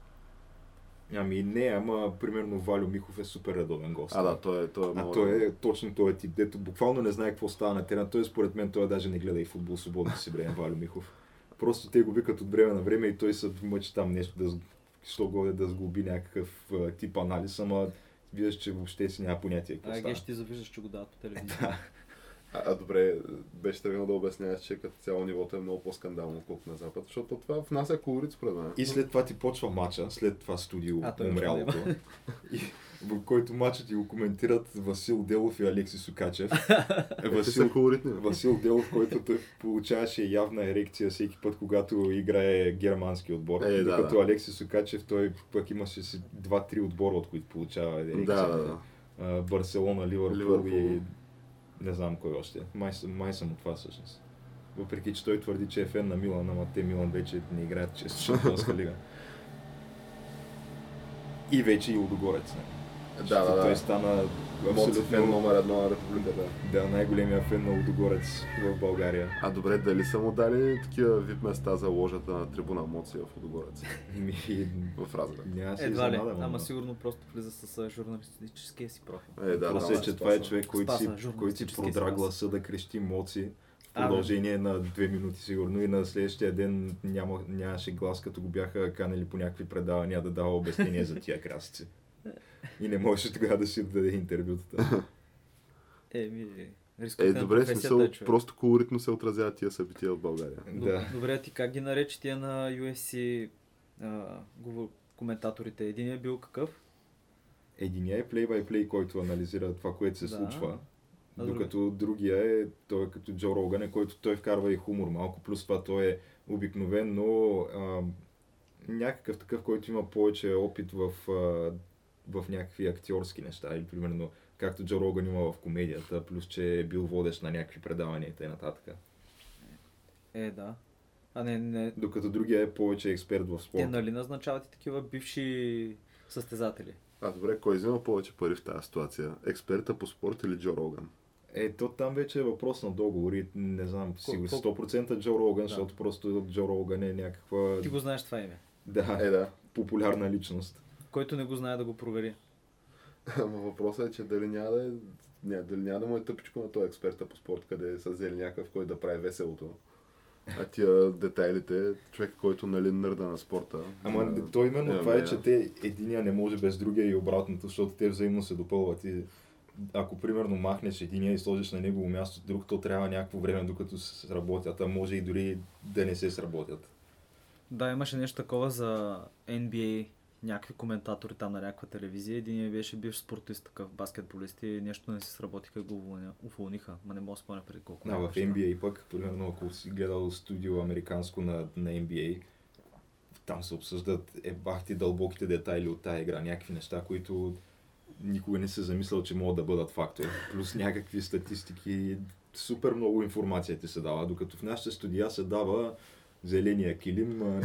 Ами не, ама примерно Валю Михов е супер редовен гост. А, да, той е, той е А той е точно този тип, дето буквално не знае какво става на терена. Той според мен той даже не гледа и футбол свободно си време, Валю Михов. Просто те го викат от време на време и той се мъчи там нещо да, що годе да сглоби някакъв а, тип анализ, ама виждаш, че въобще си няма понятие какво А, става. ге ще ти завиждаш, че го дават по телевизия. А, добре, беше тръгнал да обясняваш, че като цяло нивото е много по-скандално, колкото на Запад, защото това внася колорит според мен. И след това ти почва матча, след това студио А, той умрялото. И, в който матчът ти го коментират Васил Делов и Алекси Сукачев. [laughs] Е, Васил, бе. Васил Делов, който той получаваше явна ерекция всеки път, когато играе германски отбор. Е, да, докато да. Алекси Сукачев, той пък имаше си 2-3 отбора, от които получава ерекция. Да, да, да. Барселона, Ливърпул, Ливърпул. и не знам кой още. Май, май съм от това всъщност. Въпреки, че той твърди, че е фен на Милан, ама те Милан вече не играят често Шампионска лига. И вече и Лудогорец. не? Да, да, да. Той стана Моци фен абсолютно номер едно на републиката. да, най-големия фен на Лудогорец в България. А добре, дали са му дали такива вип места за ложата на трибуна Моци в Удогорец? Ми, В Разград. няма се Едва ли, изненадам, ама сигурно просто влиза с журналистическия си профил. Е, да, Въпросът да, е, че това е човек, който си, който си продра гласа да крещи моци продължение на две минути сигурно и на следващия ден няма, нямаше глас, като го бяха канали по някакви предавания да дава обяснение за тия красици. [laughs] И не можеше тогава да си даде интервютата. [laughs] Е, ми, Е, на добре, смисъл, е просто колоритно се отразяват тия събития в България. Да. Добре, ти как ги наречи тия на UFC а, говор- коментаторите? Един е бил какъв? Единия е плей-бай-плей, който анализира това, което се Да. случва. А Докато другия е, той е като Джо Роган, е, който той вкарва и хумор малко, плюс това той е обикновен, но а, някакъв такъв, който има повече опит в, а, в някакви актьорски неща. Или примерно, както Джо Роган има в комедията, плюс че е бил водещ на някакви предавания и т.н. Е, да. А не, не. Докато другия е повече експерт в Те спорта. нали назначават и такива бивши състезатели? А, добре, кой взема повече пари в тази ситуация? Експерта по спорт или Джо Роган? Е, то там вече е въпрос на договори. Не знам, сигурно колко- 100% Джо Роган, Да. защото просто Джо Роган е някаква Ти го знаеш това име. да, Е, да. популярна личност. Който не го знае да го провери. [laughs] Ама въпросът е, че дали няма да е, ня, дали няма да му е тъпичко на този експерта по спорт, къде са взели някакъв, който да прави веселото. А тия детайлите, човек, който нали нърда на спорта. Ама а, то именно е, това е, че те единия не може без другия и обратното, защото те взаимно се допълват. И ако примерно махнеш единия и сложиш на негово място друг, то трябва някакво време докато се сработят, а може и дори да не се сработят. Да, имаше нещо такова за NBA, някакви коментатори там на някаква телевизия. Един беше бивш спортист, такъв баскетболист и нещо не си сработиха и го уволниха. Ма не мога да спомня преди колко. А, в. NBA пък, примерно ако си гледал студио американско на, на NBA, там се обсъждат е бахти дълбоките детайли от тази игра, някакви неща, които никога не се замислял, че могат да бъдат фактори. Плюс някакви статистики, супер много информация ти се дава, докато в нашите студия се дава зеления килим,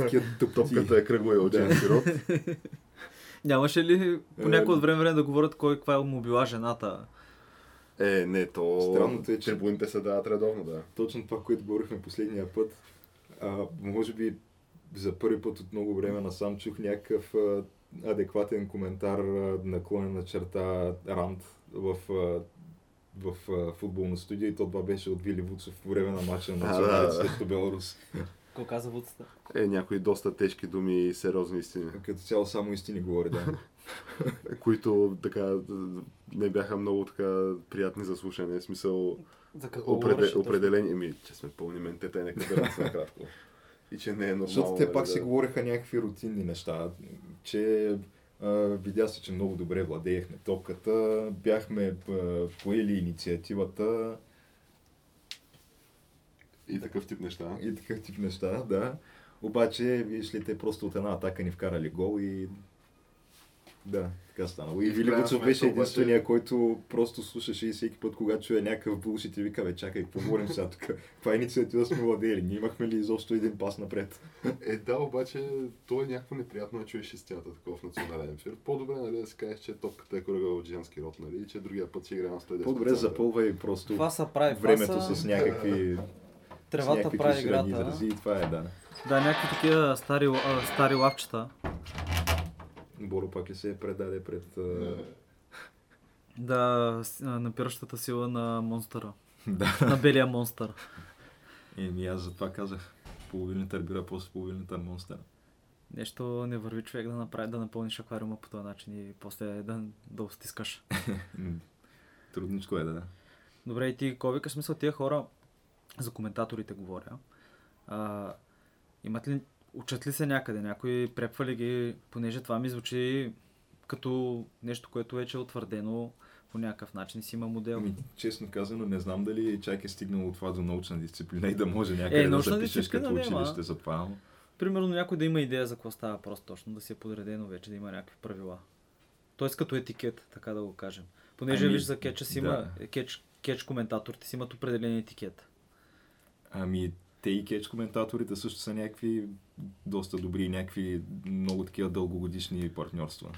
такива [laughs] тъпоти. Топката е кръгла и ученски род. [laughs] Нямаше ли по някое от време време да говорят кой каква е му била жената? Е, не, то... Странното е, че- Трибуните се дават редовно, да. точно това, което говорихме последния път, а, може би за първи път от много време насам чух някакъв а, адекватен коментар, а, наклонен на черта рант в, а, в а, футболно студио и то това беше от Вили Вуцов по време на матча на да. срещу Беларус. Какво каза Вудста? Е, някои доста тежки думи и сериозни истини, Като цяло само истини говори, да. [laughs] които така не бяха много така приятни за слушане. В смисъл, За какво опреде, говореше точно? определени, ми, че сме пълни ментета и нека да разсме кратко. И че не е нормално. Защото те нали, пак да- си говореха някакви рутинни неща, че видя се, че много добре владеехме топката, бяхме поели инициативата И такъв тип неща. и такъв тип неща, да. Обаче, виж ли, те просто от една атака ни вкарали гол и да, така станало. И Вили Буцов беше обаче- единствения, който просто слушаше и всеки път, когато чуе някакъв булшит и вика, бе, чакай, какво говорим сега тук? Каква инициатива сме владели? Ние имахме ли изобщо един пас напред? Е, да, обаче то е някакво неприятно да чуеш истината такова в национален ефир. По-добре, нали, да си кажеш, че топката е кръгъл от женски род, нали, и че другия път ще играе на 110 По-добре запълвай просто Това са прави. времето са... с някакви, [laughs] с Тревата някакви прави играта. изрази и това е, да. Да, някакви такива стари, стари лавчета. Боро пак ли се предаде пред... [laughs] Да, напиращата сила на монстъра. [laughs] да. на белия монстър. Еми аз затова казах. Половин литър бира, после половин литър монстър. Нещо не върви човек да направи, да напълниш аквариума по този начин и после да, да остискаш. [laughs] М, Трудничко е, да. Добре, и ти какво викаш смисъл тия хора, за коментаторите говоря, а, имат ли, учат ли се някъде, някой препва ли ги, понеже това ми звучи като нещо, което вече е утвърдено по някакъв начин си има модел. Ами, честно казано, не знам дали чак е стигнало това до научна дисциплина и да може някъде Е, да запишеш като училище за това. но- Примерно някой да има идея за какво става просто точно, да си е подредено вече, да има някакви правила. Тоест като етикет, така да го кажем. Понеже Ами, виж за кетча си има, кетч, кетч коментаторите си имат определен етикет. Ами, те и кетч коментаторите също са някакви доста добри, някакви много такива дългогодишни партньорства.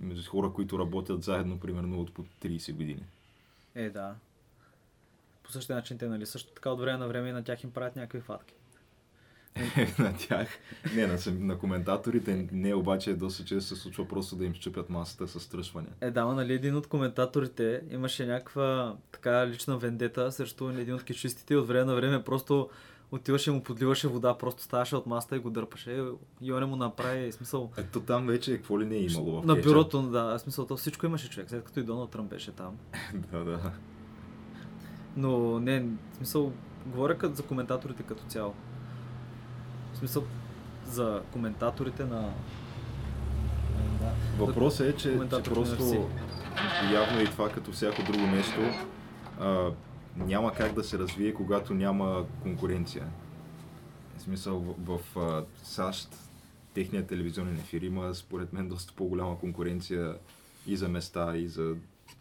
Между хора, които работят заедно примерно от по 30 години. Е, да. По същия начин те, нали, също така от време на време и на тях им правят някакви фатки. [laughs] на тях. Не, на, на коментаторите не, обаче доста често се случва просто да им щупят масата с тръшване. Е, да, нали, един от коментаторите имаше някаква така лична вендета срещу един от кечистите и от време на време просто отиваше му подливаше вода, просто ставаше от маста и го дърпаше. И он му направи смисъл. Ето там вече какво ли не е имало в На бюрото, да, смисъл, то всичко имаше човек, след като и Доналд Тръмп беше там. [laughs] да, да. Но не, в смисъл, говоря като за коментаторите като цяло. В смисъл, за коментаторите на... Е, Да. Въпросът е, че, че просто явно и това като всяко друго нещо а, няма как да се развие, когато няма конкуренция. В смисъл в, в а, САЩ техният телевизионен ефир има според мен доста по-голяма конкуренция и за места, и за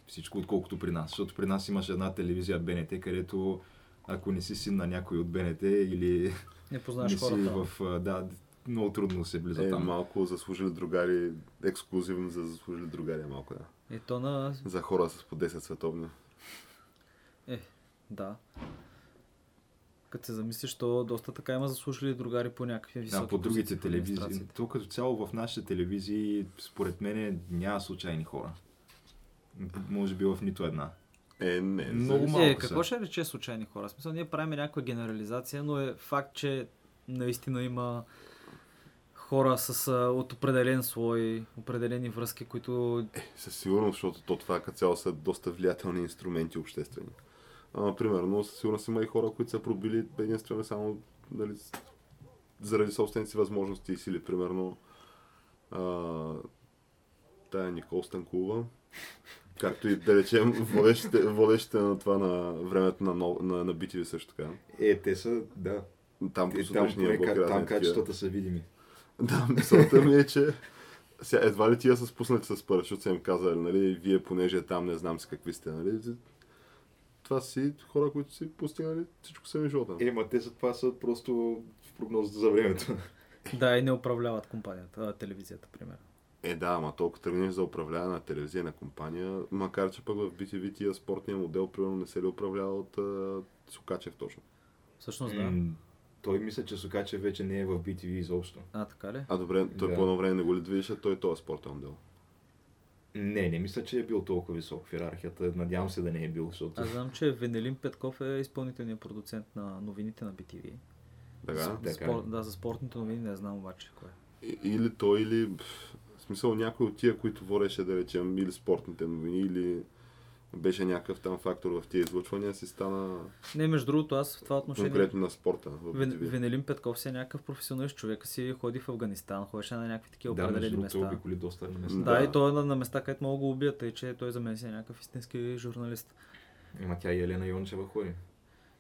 всичко, отколкото при нас. Защото при нас имаше една телевизия БНТ, където ако не си син на някой от БНТ или Не познаваш не си хората. в... Да, много трудно се влиза Е, там. малко заслужили другари, ексклюзивно за заслужили другари е малко, да. И то на... За хора с по 10 световни. Е, да. Като се замислиш, то доста така има заслужили другари по някакви високи Да, по другите телевизии. То като цяло в нашите телевизии, според мен, няма случайни хора. Може би в нито една. Е, не. Много малко Е, са. какво ще рече случайни хора? В смисъл, ние правим някаква генерализация, но е факт, че наистина има хора с, а, от определен слой, определени връзки, които... Със сигурност, защото то това като цяло са доста влиятелни инструменти обществени. Примерно, със сигурност има и хора, които са пробили единствено само нали, заради собствените си възможности и сили. Примерно, а, тая Никол Станкова, както и да речем водещите, водещите на това на времето на, нов- на, на BTV също така. Е, те са, да. Там по Е, там, сутрешния блок там такива. качествата са видими. Да, мисълта ми е, че сега, едва ли тия са спуснати с парашют, са им казали, нали, вие понеже там не знам с какви сте, нали, това си хора, които си постигнали всичко сами живота. Е, ма те за това са просто в прогнозата за времето. Да, и не управляват компанията, телевизията, примерно. Е, да, ама толкова тръгнеш за управляване на телевизия на компания, макар че пък в BTV тия спортния модел, примерно, не се ли управлява от а, Сукачев точно. Всъщност, да. М, Той мисля, че Сокачев вече не е в BTV изобщо. А, така ли? А добре, той Да. по едно време не го ли движеше, той този спортен модел. Не, не мисля, че е бил толкова висок в иерархията. Надявам се да не е бил, защото... Аз знам, че Венелин Петков е изпълнителният продуцент на новините на BTV. Така? За, Така спор, да, за спортните новини не знам обаче кой. е. И- Или той, или в смисъл някой от тия, които водеше, да речем, или спортните новини, или беше някакъв там фактор в тия излъчвания, си стана Не, между другото, аз в това отношение... конкретно на спорта. Вен. Венелин Петков си е някакъв професионалист човек, си ходи в Афганистан, ходеше на някакви такива да, определени места. обиколи доста места. Да, Да. и той е на, на места, където да го убият, тъй че той за мен си е някакъв истински журналист. Има тя и Елена Йончева ходи.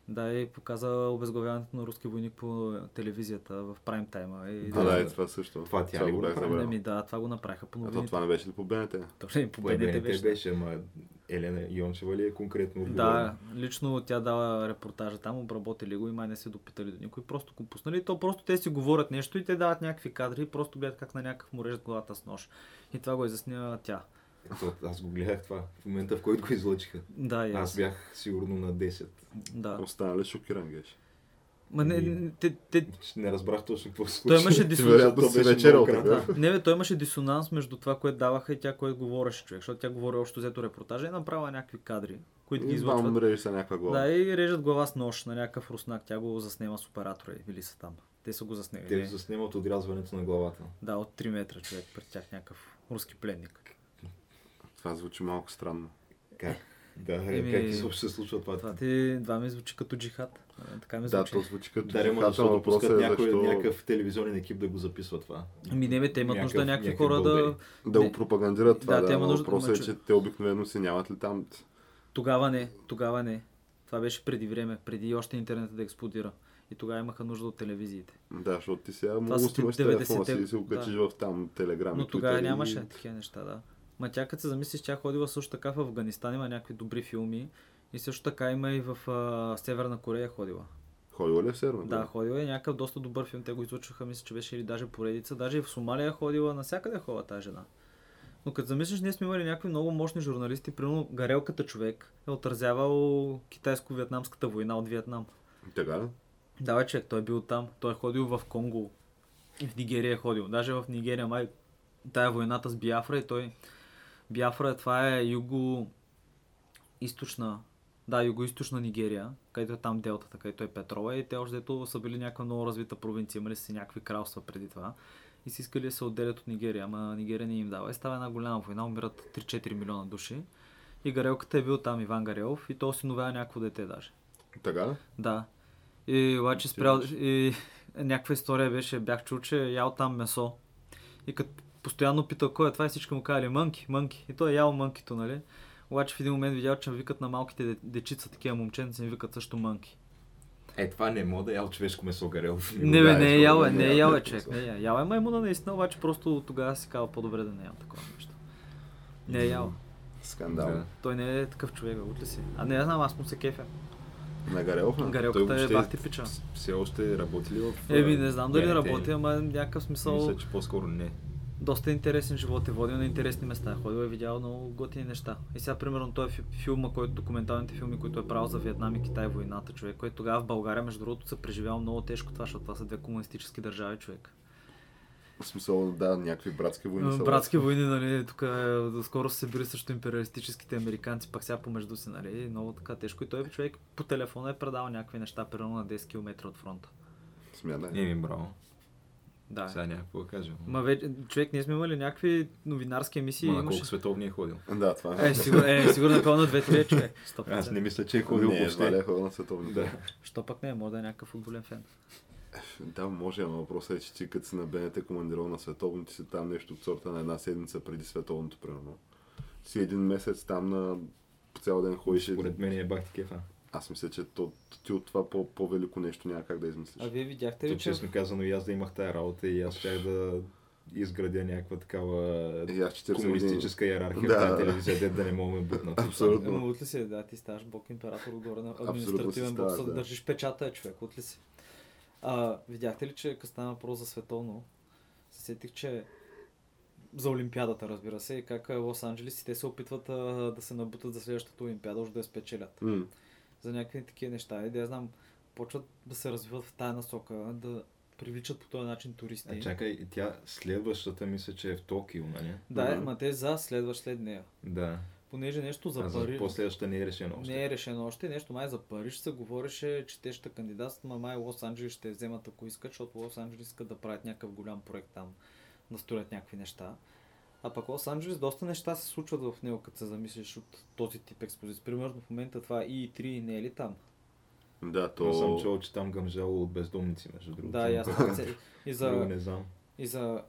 Да, и показа обезглавяването на руски войник по телевизията в прайм тайма. И, А, да, и това също. Това тя ли го направи? забравил. Не ми, да, това го направиха по А то новините. това не беше ли по БНТ? Точно и по БНТ БНТ беше. беше, ама Елена Йончева ли е конкретно Да, отговорна? лично тя дава репортажа там, обработили го и май не се допитали до никой. Просто го пуснали. То просто те си говорят нещо и те дават някакви кадри и просто гледат как на някакъв му режат главата с нож. И това го изясня тя. Ето, аз го гледах това в момента, в който го излъчиха. Да, и Аз бях сигурно на 10. Да. Останали шокиран геш. Ма не, Ами- не, те, те, Не разбрах точно какво се Той случи. имаше Ти дисонанс. си беше кратко. такъв. Не, бе, той имаше дисонанс между това, което даваха и тя, което говореше човек, защото тя говори още взето репортажа и направила някакви кадри, които ги И излъчват. вам режи се някаква глава. Да, и режат глава с нож на някакъв руснак. Тя го заснема с оператора и били са там. Те са го заснели. Те не? заснемат отрязването на главата. Да, от 3 метра човек пред тях някакъв руски пленник. Това звучи малко странно. Как? Да, Еми, как се случва това? Това ти два ми звучи като джихад. Така ми Да, звучи. то звучи като Да, джихад, защото пускат е някой, защо някакъв телевизионен екип да го записва това. Ами не, бе, те имат нужда някакви хора да... да го пропагандират това. Да, Да, те да нужда- въпросът е, че те обикновено си нямат ли там Тогава не, тогава не. Това беше преди време, преди още интернет да експлодира. И тогава имаха нужда от телевизиите. Да, защото ти сега много са си имаш ти телефона си 90-те и се окачиш да. в там телеграми. Но тогава нямаше такива неща, да. Ма тя като се замислиш, тя ходила също така в Афганистан, има някакви добри филми. И също така има и в а, Северна Корея ходила. Ходила ли е в Северна? Да, ходила е някакъв доста добър филм. Те го излучваха, мисля, че беше или даже поредица. Даже и в Сомалия ходила, навсякъде е ходила тази жена. Но като замислиш, ние сме имали някакви много мощни журналисти. Примерно Гарелката човек е отразявал китайско-вьетнамската война от Виетнам. Така? Да, бе, човек, той е бил там. Той е ходил в Конго. В Нигерия е ходил. Даже в Нигерия май тая войната с Биафра и той... Биафра, това е юго... източна... Да, юго-источна Нигерия, където е там делтата, където е петрола и те още дето са били някаква много развита провинция, имали си някакви кралства преди това и си искали да се отделят от Нигерия, ама Нигерия не им дава. И става една голяма война, умират 3-4 милиона души. И Гарелката е бил там, Иван Гарелов, и то осиновява някакво дете даже. Така? Да. И обаче спрял... И някаква история беше, бях чул, че е ял там месо. И като постоянно питал кой е това и всички му казали мънки, мънки. И той е ял мънкито, нали? Обаче в един момент видял, че викат на малките де- дечица, такива момченца, им викат също мънки. Е, това не мога да ял човешко месо Гарелов. Не, бе, не е ял, е, не не е е ял, е, човек. Не е ял. Ял е маймуна наистина, обаче просто тогава си казва по-добре да не ям такова нещо. Не е ял. Скандал. Да. Той не е такъв човек, бе, от ли си? А не, я знам, аз му се кефя. На Гарелов? ли? Гарелката е въобще- бах ти пича. Все още работи ли в... Еми, не знам дали работи, ама някакъв смисъл... Мисля, че по-скоро не. Доста интересен живот е водил на интересни места. Ходил е видял много готини неща. И сега, примерно, той е фи- филма, който, документалните филми, които е правил за Виетнам и Китай войната, човек, който тогава в България, между другото, се преживял много тежко това, защото това са две комунистически държави, човек. В смисъл, да, някакви братски войни са. Братски войни, нали, тук е, скоро се били също империалистическите американци, пак сега помежду си, нали, много така тежко. И той човек по телефона е предал някакви неща, примерно на 10 км от фронта. Смятай. Еми, браво. Да. Сега някакво да кажа. Ма вече, човек, ние сме имали някакви новинарски емисии. Ма на имаше... колко световни е ходил? Да, това е. Е, сигурно, е, сигурно е пълно 2-3 човек. 100%. Аз не мисля, че е ходил не, въобще. въобще. е ходил на световни. Да. Що пък не, може да е някакъв футболен фен. Да, може, ама въпросът е, че ти като си на БНТ командирал на световни, ти си там нещо от сорта на една седмица преди световното, примерно. Си един месец там на цял ден ходиш. Според мен е бах ти кефа. Аз мисля, че то, ти от това по, по-велико нещо няма как да измислиш. А вие видяхте То, ли, че... честно казано, и аз да имах тая работа и аз щях да изградя някаква такава И аз 40 комунистическа иерархия Да. в тази телевизия, дед да не мога да бутнат. Абсолютно. Ама от ли си, да, ти ставаш бог император отгоре на административен бог, да. да. държиш печата, е, човек, от ли си? А, видяхте ли, че като стана въпрос за световно, се сетих, че за Олимпиадата, разбира се, и как а, Лос Анджелес и те се опитват а, да се набутат за следващата Олимпиада, още да я спечелят. М. За някакви такива неща. И да я знам, почват да се развиват в тая насока, да привличат по този начин туристи. А чакай, и тя следващата мисля, че е в Токио, нали? Да, Мгм. ма те за следващ след нея. Да. Понеже нещо за а за Париж... последващата не е решено още. Не е решено още. Нещо май за Париж се говореше, че те ще кандидатстват, но май Лос Анджелес ще вземат ако искат, защото Лос Анджелес искат да правят някакъв голям проект там, да строят някакви неща. А пък Лос Анджелес доста неща се случват в него, като се замислиш от този тип експозиция. Примерно в момента това И3 не е ли там? Да, То... съм то... чул, че там гъмжало от бездомници, между другото. Да, и аз Друго това- и за, не знам. и за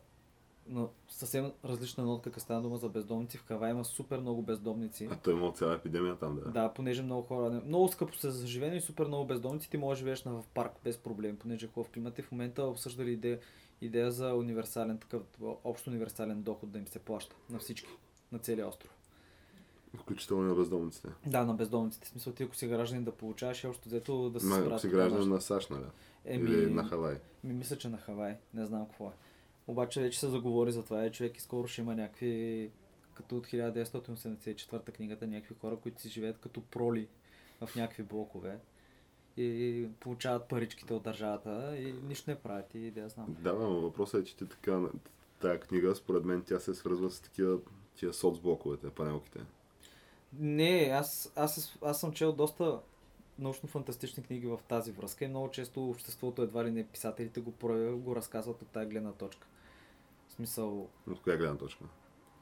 но съвсем различна нотка, като стана дума за бездомници. В Кава има супер много бездомници. А той има цяла епидемия там, да. Да, понеже много хора. Много скъпо се за живеене и супер много бездомници. Ти можеш да живееш на в парк без проблем, понеже хубав климат. И в момента обсъждали идея, идея за универсален такъв, общо универсален доход да им се плаща на всички, на целия остров. Включително и на бездомниците. Да, на бездомниците. В смисъл ти ако си гражданин да получаваш общо взето да се Ма, ако си по граждан това на САЩ, нали? Еми, Или на Хавай. Ми мисля, че на Хавай. Не знам какво е. Обаче вече се заговори за това, е човек и скоро ще има някакви, като от 1984 книгата, някакви хора, които си живеят като проли в някакви блокове и получават паричките от държавата и нищо не правят и да я знам. Да, но въпросът е, че ти така, тая книга, според мен, тя се свързва с такива тия соцблоковете, панелките. Не, аз, аз, аз съм чел доста научно-фантастични книги в тази връзка и много често обществото, едва ли не писателите го, про- го разказват от тази гледна точка. В смисъл, От коя гледна точка?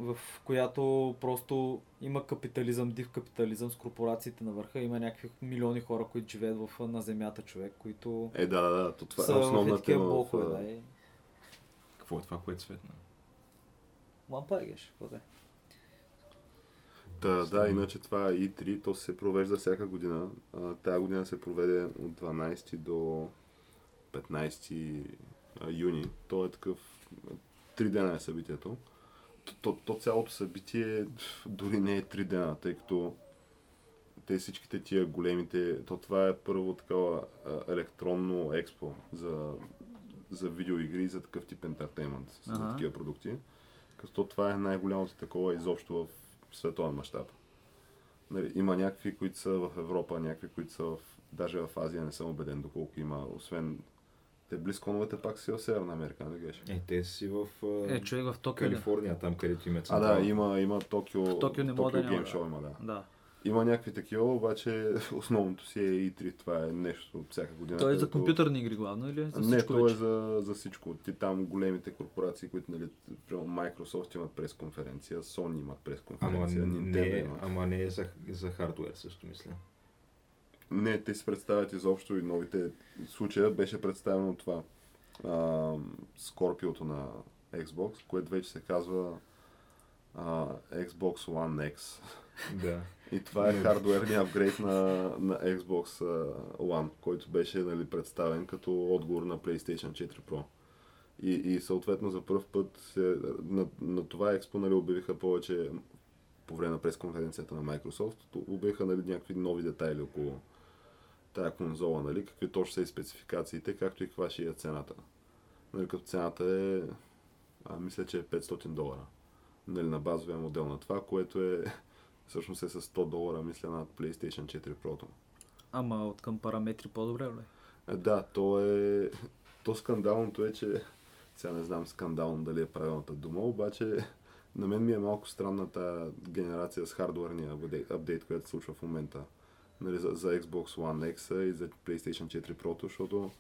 В която просто има капитализъм, див капитализъм с корпорациите на върха. Има някакви милиони хора, които живеят в, на земята човек, които Е, да, да, то това са е основна тема. блокове. в, Да, и... Какво е това, което светна? Лампа е геш, какво да е? Та, да, иначе това И3, то се провежда всяка година. Тая година се проведе от 12 до 15 а, юни. То е такъв, три дена е събитието. То, то, то цялото събитие дори не е три дена, тъй като те всичките тия големите, то това е първо такова а, електронно експо за, за видеоигри и за такъв тип ентертеймент, за Ага. такива продукти. Като това е най-голямото такова изобщо в световен мащаб. Нали, има някакви, които са в Европа, някакви, които са в... Даже в Азия не съм убеден доколко има, освен... Те близконовете пак си в Северна Америка, не геш? Е, те си в а, Е, човек в Токио. ли? Калифорния, там където има А, централа. да, има, има Токио, В Токио не да Токио да. Show има, да. Да. Има някакви такива, обаче [laughs] основното си е E3. Това е нещо от всяка година. Той е за компютърни игри главно или за Не, всичко то е за, за всичко. Ти там големите корпорации, които, нали, Microsoft имат пресконференция, Sony имат Ама пресконференция, не, Nintendo имат. ама не е за, за хардуер също, мисля. Не, те си представят изобщо и новите случая беше представено това. А, Скорпиото на Xbox, което вече се казва а, Xbox One X. Да. [laughs] И това е хардуерният апгрейд на, на Xbox One, който беше нали, представен като отговор на PlayStation 4 Pro. И, и съответно за първ път се, на, на това експо нали, обявиха повече по време на пресконференцията на Microsoft, обявиха нали, някакви нови детайли около тая конзола, нали, какви точно са и спецификациите, както и каква ще е цената. Нали, като цената е, а, мисля, че е 500 долара. Нали, на базовия модел на това, което е [laughs] всъщност е с 100 долара, мисля, на PlayStation 4 Pro. Ама от към параметри по-добре, ли? Е, да, то е... [laughs] То скандалното е, че... [laughs] Сега не знам скандално дали е правилната дума, обаче на мен ми е малко странна тази генерация с хардуерния апдейт, който се случва в момента. Нали, за, за Xbox One X и за PlayStation 4 Pro, защото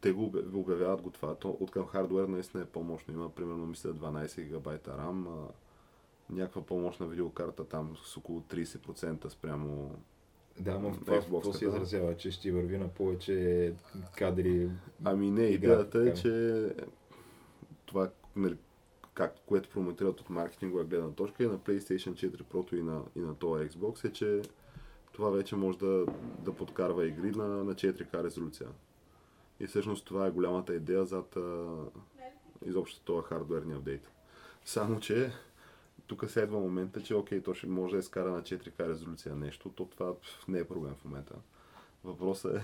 те го обя- обявяват го това. То от към хардуер наистина е по-мощно. Има примерно, мисля, 12 гигабайта RAM, някаква по-мощна видеокарта там с около 30% спрямо Да, На това какво се изразява, че ще върви на повече кадри. Ами не, идеята е, че това, нали, как, което промотират от маркетингова гледна точка и на PlayStation 4 Pro и на, и на този Xbox е, че това вече може да, да подкарва игри на, на 4К резолюция. И всъщност това е голямата идея зад а, изобщо това хардуерния апдейт. Само, че тук следва момента, че окей, то ще може да изкара на 4К резолюция нещо, то това не е проблем в момента. Въпросът е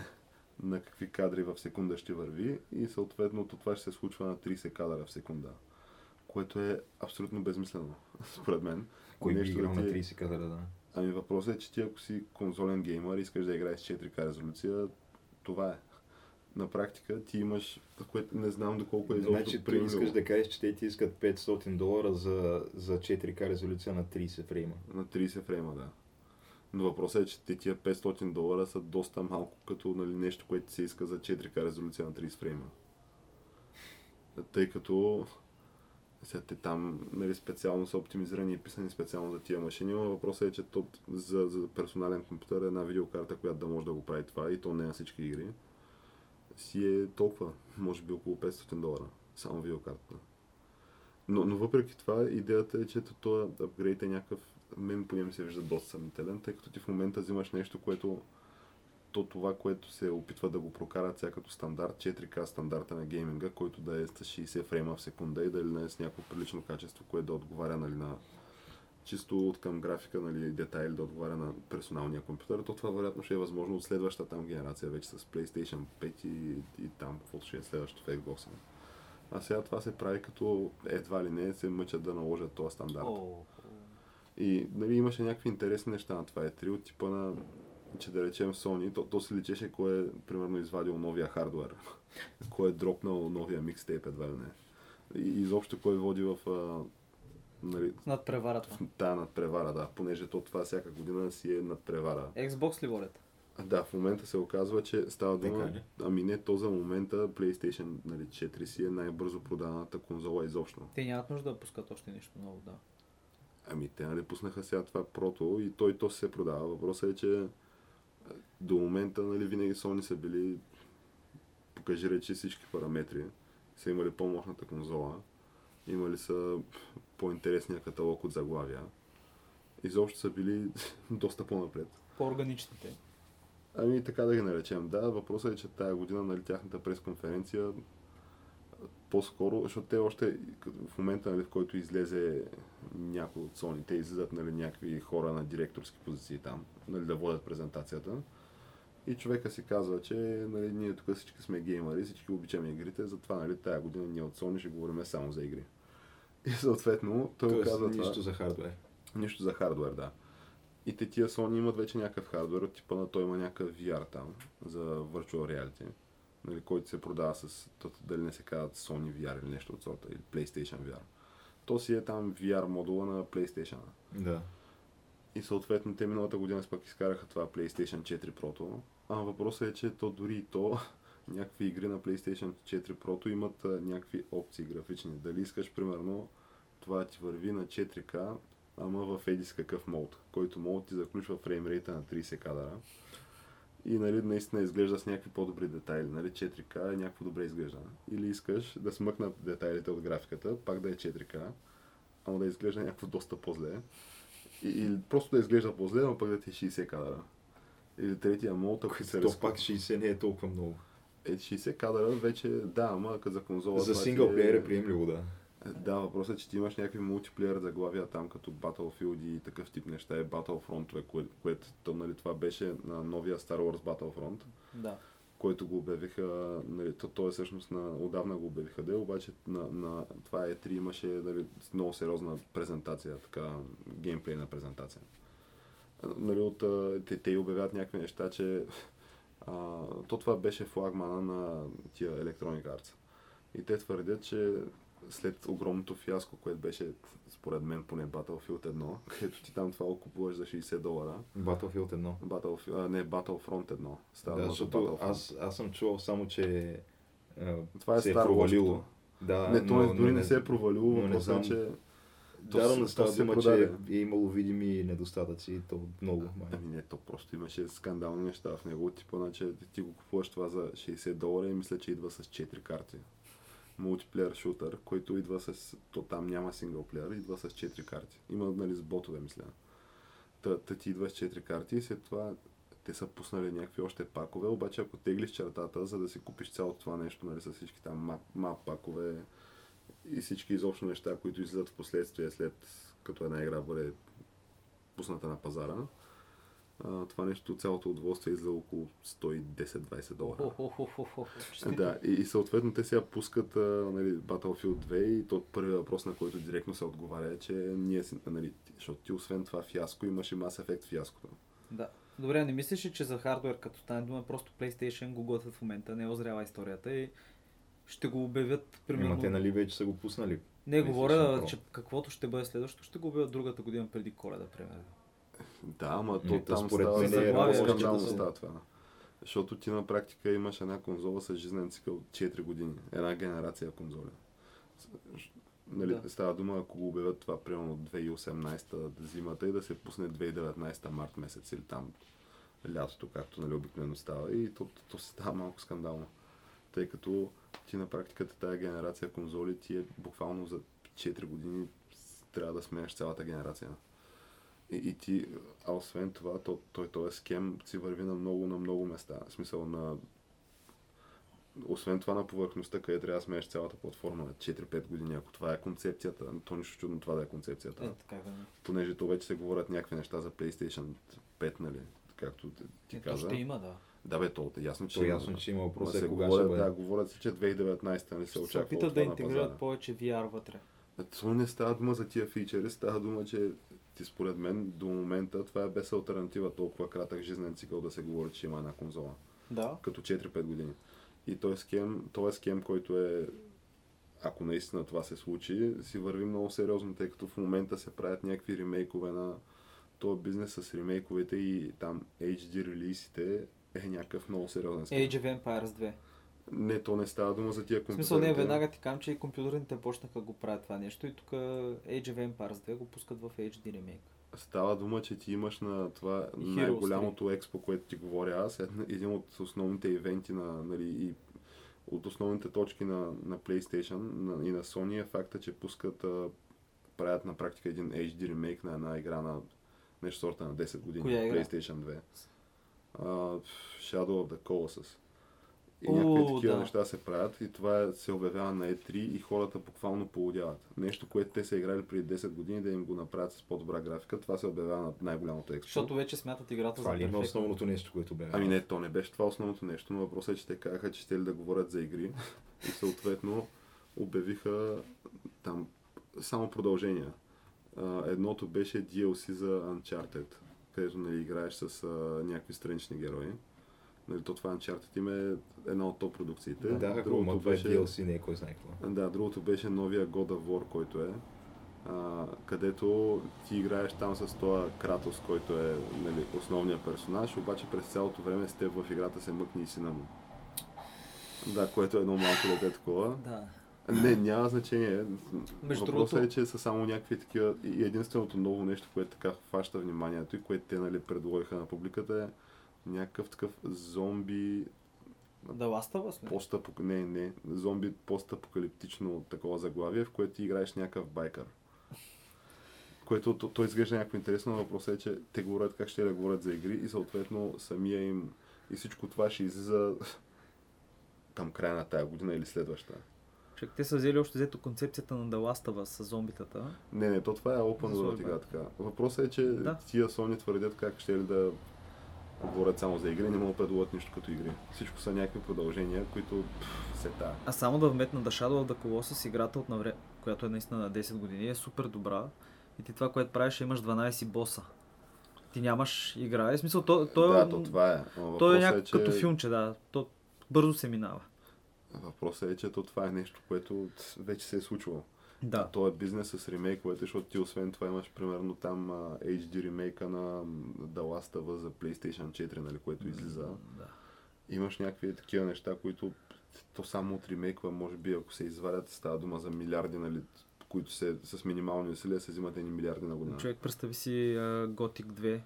на какви кадри в секунда ще върви и съответно това ще се случва на 30 кадра в секунда. Което е абсолютно безмислено, [laughs] според мен. Кой би Нещо играл да на ти- 30 кадра, да. Ами въпросът е, че ти ако си конзолен геймър и искаш да играеш с 4К резолюция, това е. На практика ти имаш, което не знам доколко е изобщо Значи, ти искаш да кажеш, че те ти искат 500 долара за, за 4К резолюция на 30 фрейма. На 30 фрейма, да. Но въпросът е, че те тия 500 долара са доста малко като нали, нещо, което се иска за 4К резолюция на 30 фрейма. Тъй като сега те там нали, специално са оптимизирани и писани специално за тия машини, но въпросът е, че то, за, за персонален компютър е една видеокарта, която да може да го прави това и то не на всички игри, си е толкова, може би около 500 долара, само видеокартата. Но, но въпреки това, идеята е, че този апгрейд е някакъв, мен поне ми се вижда доста съмнителен, тъй като ти в момента взимаш нещо, което то това, което се опитва да го прокарат сега като стандарт, 4K стандарта на гейминга, който да е с 60 фрейма в секунда и да е с някакво прилично качество, което да отговаря нали, на чисто от към графика нали, детайли да отговаря на персоналния компютър, то това вероятно ще е възможно от следващата там генерация, вече с PlayStation 5 и, и там, каквото ще е следващото в Xbox. А сега това се прави като едва ли не се мъчат да наложат този стандарт. О, И нали, имаше някакви интересни неща на това E3 от типа на че да речем Sony, то, то се личеше кой е примерно извадил новия хардвер, кой е дропнал новия микстейп едва ли не. И изобщо кой води в а, нали, над преварата. в тая надпревара, да, понеже то това всяка година си е надпревара. Xbox ли водят? Да, в момента се оказва, че става дума, ами не, то за момента PlayStation нали, 4 си е най-бързо продаваната конзола изобщо. Те нямат нужда да пускат още нещо ново, да. Ами те нали пуснаха сега това прото и той то се продава. Въпросът е, че до момента нали, винаги Sony са били покажи речи всички параметри. Са имали по-мощната конзола. Имали са по-интересния каталог от заглавия. Изобщо са били [laughs] доста по-напред. По-органичните. Ами така да ги наречем. Да, въпросът е, че тая година нали, тяхната пресконференция по-скоро, защото те още в момента, нали, в който излезе някой от Sony, те излизат нали, някакви хора на директорски позиции там, нали, да водят презентацията. И човека си казва, че нали, ние тук всички сме геймери, всички обичаме игрите, затова нали, тая година ние от Sony ще говорим само за игри. И съответно той Тоест, казва това. нищо за хардвер. Нищо за хардвер, да. И те тия Sony имат вече някакъв хардвер, от типа на той има някакъв VR там, за Virtual Reality, нали, който се продава с, дали не се казват Sony VR или нещо от сорта, или PlayStation VR. То си е там VR модула на PlayStation. Да. И съответно те миналата година пък изкараха това PlayStation 4 Pro. А въпросът е, че то дори и то, [laughs] някакви игри на PlayStation 4 Pro имат а, някакви опции графични. Дали искаш, примерно, това ти върви на 4K, ама в едис какъв мод, който мод ти заключва фреймрейта на 30 кадъра. И нали, наистина изглежда с някакви по-добри детайли. Нали, 4K е някакво добре изглежда. Или искаш да смъкнат детайлите от графиката, пак да е 4K, ама да изглежда някакво доста по-зле. Или просто да изглежда по-зле, но пък да ти е 60 кадъра. Или третия мод, ако се То пак 60 не е толкова много. Е, 60 кадъра вече, да, ама за конзола. За това сингъл ти плеер е приемливо, да. Да, въпросът е, че ти имаш някакви мултиплеер заглавия там, като Battlefield и такъв тип неща, е Battlefront, кое, което то, нали, това беше на новия Star Wars Battlefront, Да. който го обявиха, нали, то, то е всъщност на, отдавна го обявиха, де, обаче на, на това E3 имаше нали, много сериозна презентация, така, геймплейна презентация. Нали, от, те, те обявяват някакви неща, че а, то това беше флагмана на тия Electronic Arts. И те твърдят, че след огромното фиаско, което беше според мен поне Battlefield 1, [laughs] където ти там това го купуваш за 60 долара, Battlefield 1. Battlefield, а, не, Battlefront 1. Става Да, защото аз, аз съм чувал само, че а, Това е се е провалило. Wars. Да, Не, то но, дори но не се е провалило, не въпросът е, че то Да, но става дума, че е имало видими недостатъци, то много. май. Ами не, то просто имаше скандални неща в него, типа, че ти го купуваш това за 60 долара и мисля, че идва с 4 карти. Мултиплеер шутър, който идва с... То там няма синглплеер, идва с 4 карти. Има, нали, с ботове, мисля. Та, та ти идваш 4 карти и след това те са пуснали някакви още пакове, обаче ако теглиш чертата, за да си купиш цялото това нещо, нали, с всички там мап, мап пакове и всички изобщо неща, които излизат в последствие след като една игра бъде пусната на пазара, а, това нещо, цялото удоволствие излиза около 110-20 долара. Да, и, и съответно те сега пускат а, нали, Battlefield 2 и то първият въпрос, на който директно се отговаря е, че ние си, нали, защото ти освен това фиаско имаш и Mass Effect фиаското. Да. Добре, не мислиш ли, че за хардвер, като стане дума, просто PlayStation го готвят в момента, не е озрява историята и ще го обявят примерно... Ама те нали вече са го пуснали. Не, PlayStation говоря, Pro. че каквото ще бъде следващото, ще го обявят другата година преди коледа, примерно. Да, ама то там според става мен е много скандално става това. Защото ти на практика имаш една конзола с жизнен цикъл 4 години. Една генерация конзоли. Нали, Да. Става дума, ако го обявят това примерно 2018 зимата и да се пусне 2019 март месец или там лятото, както нали, обикновено става. И то, то, то се става малко скандално. Тъй като ти на практиката тази генерация конзоли ти е буквално за 4 години трябва да сменяш цялата генерация. И, и ти, а освен това, то, той, той схем си върви на много, на много места. В смисъл на... Освен това на повърхността, къде трябва да сменяш цялата платформа на 4-5 години, ако това е концепцията, то нищо чудно това да е концепцията. Е, така да. Понеже то вече се говорят някакви неща за PlayStation 5, нали? Както ти, Е, каза. ще има, да. Да бе, то е ясно, че То е има. ясно, че има Ма въпрос се е кога говорят, ще бъде. Да, говорят се, че 2019 нали, се Ще се очаква опитат да интегрират повече VR вътре. То не става дума за тия фичери, става дума, че ти според мен до момента това е без альтернатива толкова кратък жизнен цикъл да се говори, че има една конзола. Да. Като 4-5 години. И той схем, той схем, който е ако наистина това се случи, си върви много сериозно, тъй като в момента се правят някакви ремейкове на този бизнес с ремейковете и там HD релизите е някакъв много сериозен схем. Age of Empires 2. Не, то не става дума за тия В смисъл не, компютърите. веднага ти кам, че и компютърните почнаха го правят това нещо и тук Age of Empires 2 го пускат в HD ремейк. Става дума, че ти имаш на това Heroes най-голямото експо, което ти говоря аз, една- един от основните ивенти на, нали, и от основните точки на, на PlayStation на, и на Sony е факта, че пускат, а, правят на практика един HD ремейк на една игра на нещо сорта на 10 години. Коя? PlayStation 2. А, Shadow of the Colossus. И О, някакви такива да. неща се правят и това се обявява на E3 и хората буквално полудяват. Нещо, което те са играли преди 10 години да им го направят с по-добра графика, това се обявява на най-голямото експо. Защото вече смятат играта Това за перфектна. основното нещо, което бе? Ами не, то не беше това основното нещо, но въпросът е, че те казаха, че ще ли да говорят за игри и съответно обявиха там само продължения. Едното беше DLC за Uncharted, където нали, играеш с а, някакви странични герои. Нали, то това Uncharted им е една от топ продукциите. Да, хубаво, ма това е DLC, не е кой знае какво. Да, другото беше новия God of War, който е. А, където ти играеш там с този Кратос, който е нали, основният персонаж, обаче през цялото време с теб в играта се мъкни и сина му. Да, което е едно малко дете такова. Да. Не, няма значение. Между Въпросът другото- е, че са само някакви такива. И единственото ново нещо, което така хваща вниманието и което те нали, предложиха на публиката е някакъв такъв зомби Да Us, ли? постапок... Не, не. Зомби постапокалиптично такова заглавие, в което ти играеш някакъв байкър. Което то, то изглежда някакво интересно, но въпросът е, че те говорят как ще да говорят за игри и съответно самия им и всичко това ще излиза към края на тая година или следващата. Чак, те са взели още взето концепцията на Us с зомбитата. Не, не, то това е Open За World игра така. Въпросът е, че Да. тия Sony твърдят как ще ли да говорят само за игри, не могат да предложат нищо като игри. Всичко са някакви продължения, които пф, се тая. А само да вметна да Shadow of the Colossus, играта от навре... която е наистина на 10 години, е супер добра. И ти това, което правиш, е имаш 12 боса. Ти нямаш игра. Е, смисъл, то, то, да, то това е. То е въпросът някак като филмче, да. То бързо се минава. Въпросът е, че то това е нещо, което вече се е случвало. Да. То е бизнес с ремейковете, защото ти освен това имаш примерно там HD ремейка на The Last of Us за PlayStation 4, нали, което излиза. Да. Имаш някакви такива неща, които то само от ремейква, може би ако се извадят, става дума за милиарди, нали, които се с минимални усилия се взимат едни милиарди на година. Човек, представи си uh, Gothic 2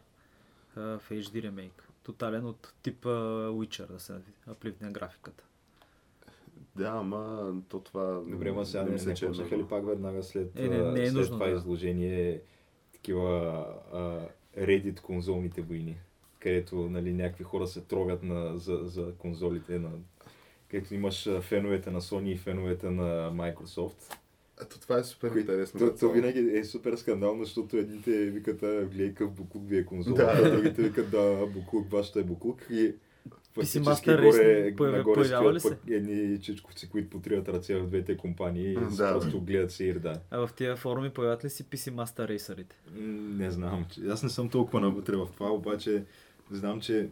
uh, в HD ремейк. Тотален от типа Witcher, да се апливне графиката. Да, ама то това Добре, ма сега не, мисля, не че е почнаха ли пак веднага след, Е, не- не е след нужно, това да. изложение такива а, Reddit конзолните войни, където нали, някакви хора се тровят на, за, за конзолите, на, където имаш феновете на Sony и феновете на Microsoft. Ето това е супер Кои- интересно. То, то винаги е супер скандално, защото едните викат, гледай какъв буклук ви е конзола, Да. а другите викат, да, буклук, вашата е буклук. И фактически Master горе, нагоре появява ли стоят пък едни чичковци, които потриват ръце в двете компании и Да. просто гледат се и да. А в тия форуми появят ли си PC Master Racerите? М, Не знам. Аз не съм толкова навътре в това, обаче знам, че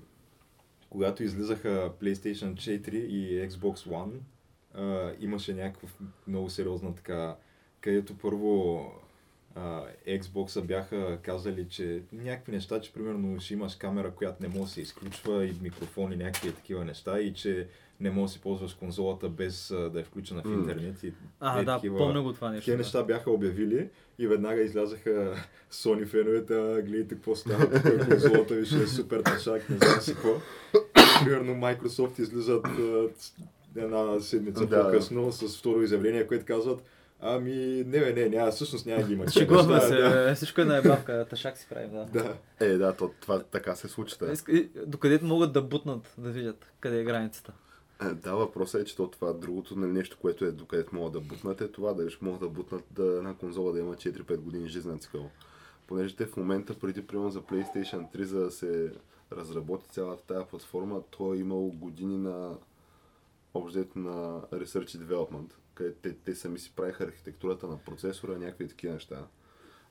когато излизаха PlayStation 4 и Xbox One, а, имаше някакъв много сериозна така, където първо Xbox бяха казали, че някакви неща, че примерно ще имаш камера, която не може да се изключва и микрофони, някакви такива неща и че не можеш да си ползваш конзолата без да е включена в интернет. И, А, е, да, такива- помня го това нещо. Тези да. неща бяха обявили и веднага излязаха Sony феновете, гледайте какво става, тук [laughs] конзолата ви ще е супер тъшак, не знам си какво. Примерно Microsoft излизат една седмица Да. по-късно с второ изявление, което казват Ами, не, бе, не, няма, всъщност няма да има. [laughs] Шегуваме се, Да, всичко е наебавка, тъшак си прави, да. да. Е, да, то, това така се случи. Да. Докъдето могат да бутнат, да видят къде е границата. Е, Да, въпросът е, че то това другото нали, нещо, което е докъдето могат да бутнат е това, дали ще могат да бутнат да една конзола да има 4-5 години жизнен цикъл. Понеже те в момента, преди примерно за PlayStation 3, за да се разработи цялата тази платформа, то е имало години на обждето на Research и Development, където те, те сами си правиха архитектурата на процесора, някакви такива неща.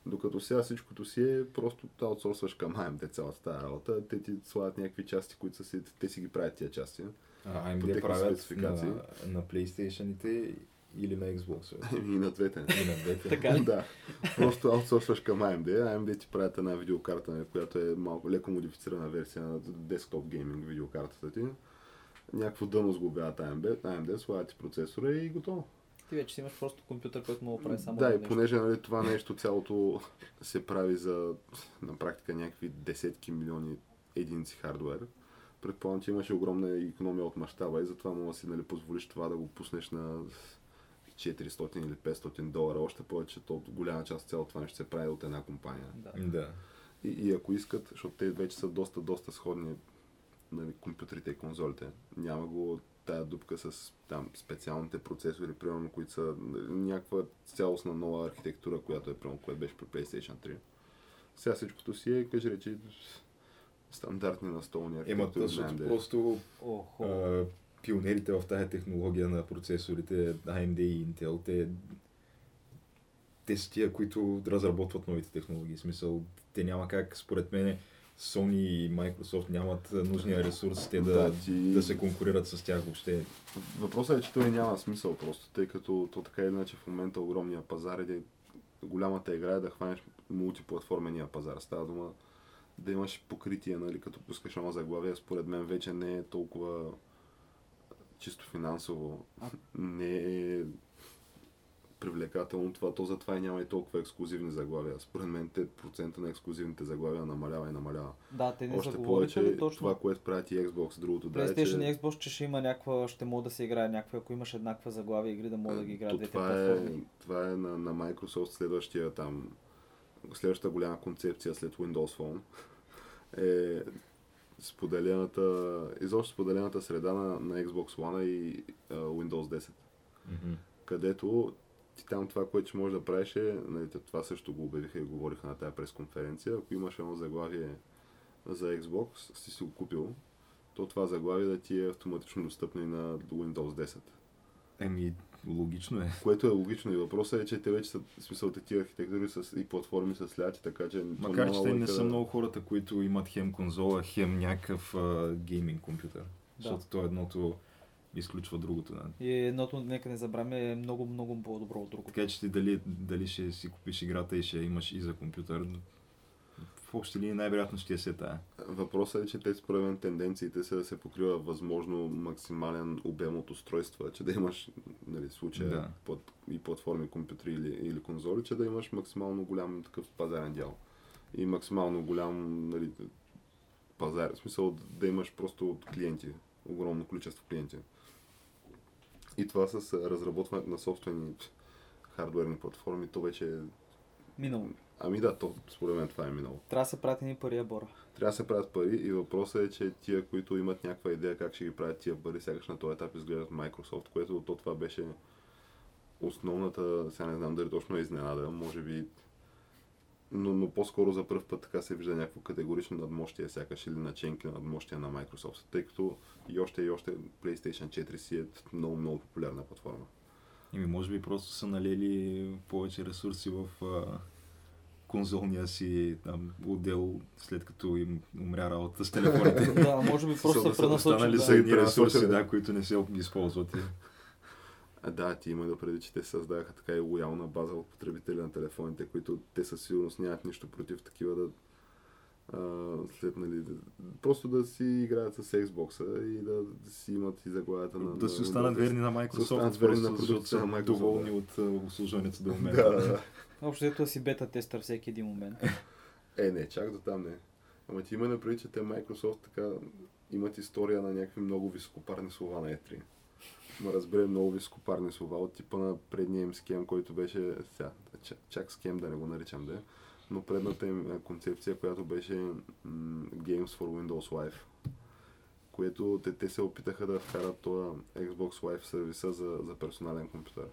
Докато сега всичкото си е просто да аутсорсваш към AMD цялата тази работа, те ти слагат някакви части, които са си, те си ги правят тия части. А, По AMD техни правят спецификации. на, на PlayStation-ите или на Xbox. [laughs] И на двете. И на двете. Така ли? [laughs] да. Просто аутсорсваш към AMD. AMD ти правят една видеокарта, нали, която е малко леко модифицирана версия на десктоп гейминг видеокартата ти. Някакво дъно сглобяват AMD, AMD слагат ти процесора и готово. Ти вече си имаш просто компютър, който мога да прави само да, и нещо. понеже нали, това нещо цялото се прави за на практика някакви десетки милиони единици хардвер, предполагам, че имаше огромна економия от мащаба и затова мога да си нали, позволиш това да го пуснеш на 400 или 500 долара. Още повече, то голяма част от цялото това нещо се прави от една компания. Да. Да. И, и ако искат, защото те вече са доста, доста сходни нали, компютрите и конзолите, няма го тая дупка с там специалните процесори, примерно, които са нали, някаква цялостна нова архитектура, която е примерно, което беше при PlayStation 3. Сега всичкото си е, кажи речи, стандартни настолни Ема, архитектури. на защото просто Охо. а, пионерите в тази технология на процесорите, AMD и Intel, те, те са тия, които разработват новите технологии. В смисъл, те няма как, според мен, Sony и Microsoft нямат нужния ресурс те да, Да, да, ти- да се конкурират с тях въобще. Въпросът е, че той няма смисъл просто, тъй като то така или иначе в момента огромния пазар е да голямата игра е да хванеш мултиплатформения пазар. Става дума да имаш покритие, нали, като пускаш едно заглавие, според мен вече не е толкова чисто финансово. А- Не е привлекателно това, то затова и няма и толкова ексклюзивни заглавия. Според мен те процента на ексклюзивните заглавия намалява и намалява. Да, те не Още повече ли точно? това, което правят и Xbox, другото да е, PlayStation че... и Xbox, че ще има някаква, ще мога да се играе някаква, ако имаш еднаква заглавия игри, да мога да ги играят То двете това, е, платформи. това е на, на Microsoft следващия там, следващата голяма концепция след Windows Phone [laughs] е споделената, изобщо споделената среда на, на Xbox One и а, Windows 10, където ти там това, което ще можеш да правиш е, нали, това също го обявиха и говориха на тази пресконференция, ако имаш едно заглавие за Xbox, си си го купил, то това заглавие да ти е автоматично достъпно и на Windows 10. Еми, логично е. Което е логично и въпросът е, че те вече са, в смисъл, такива архитектури с, и платформи са сляти, така че... Макар, че те не са да- много хората, които имат хем конзола, хем някакъв а, гейминг компютър. Защото то едното изключва другото. Да. И едното, нека не забравяме, е много, много по-добро от другото. Така че ти дали, дали ще си купиш играта и ще имаш и за компютър, в общи линии най-вероятно ще е се тая. Въпросът е, че те според мен тенденциите са да се покрива възможно максимален обем от устройства, че да имаш, нали, случая Да. под, и платформи, компютри или, или конзоли, че да имаш максимално голям такъв пазарен дял. И максимално голям нали, пазар, в смисъл да имаш просто клиенти, огромно количество клиенти. И това с разработването на собствени хардуерни платформи, то вече е Минало. Ами да, то, според мен това е минало. Трябва да се прати ни пари, Бора. Трябва да се правят пари и въпросът е, че тия, които имат някаква идея как ще ги правят тия пари, сякаш на този етап изглеждат Microsoft, което то това беше основната, сега не знам дали точно е изненада, може би, но, но по-скоро за първ път така се вижда някакво категорично надмощие, сякаш или наченки на надмощие на Microsoft, тъй като и още и още PlayStation 4 си е много, много популярна платформа. Ими, може би просто са налели повече ресурси в а, конзолния си там, отдел, след като им умря работа с [laughs] телефоните. да, може би просто се пренасочат. Останали да. са Пренасочат, ресурси, да. да, които не се използват. А, да, ти има да преди, че те създадаха така и лоялна база от потребители на телефоните, които те със сигурност нямат нищо против такива да а, след, нали, да, просто да си играят с Xbox и да, да си имат и заглавията на... да си на останат верни на Да Microsoft, останат верни на продукцията на Microsoft, доволни да. от обслужването до момента. Да, да, да. Общо да си бета тестър всеки един момент. Е, не, чак до там не. Ама ти има напред, че те Microsoft така имат история на някакви много високопарни слова на E3. Разбере много високопарни слова от типа на предния им схем, който беше, сега, чак, схем да не го наричам да е, но предната им а, концепция, която беше Games for Windows Live, което те, те се опитаха да вкарат това Xbox Live сервиса за, за персонален компютър.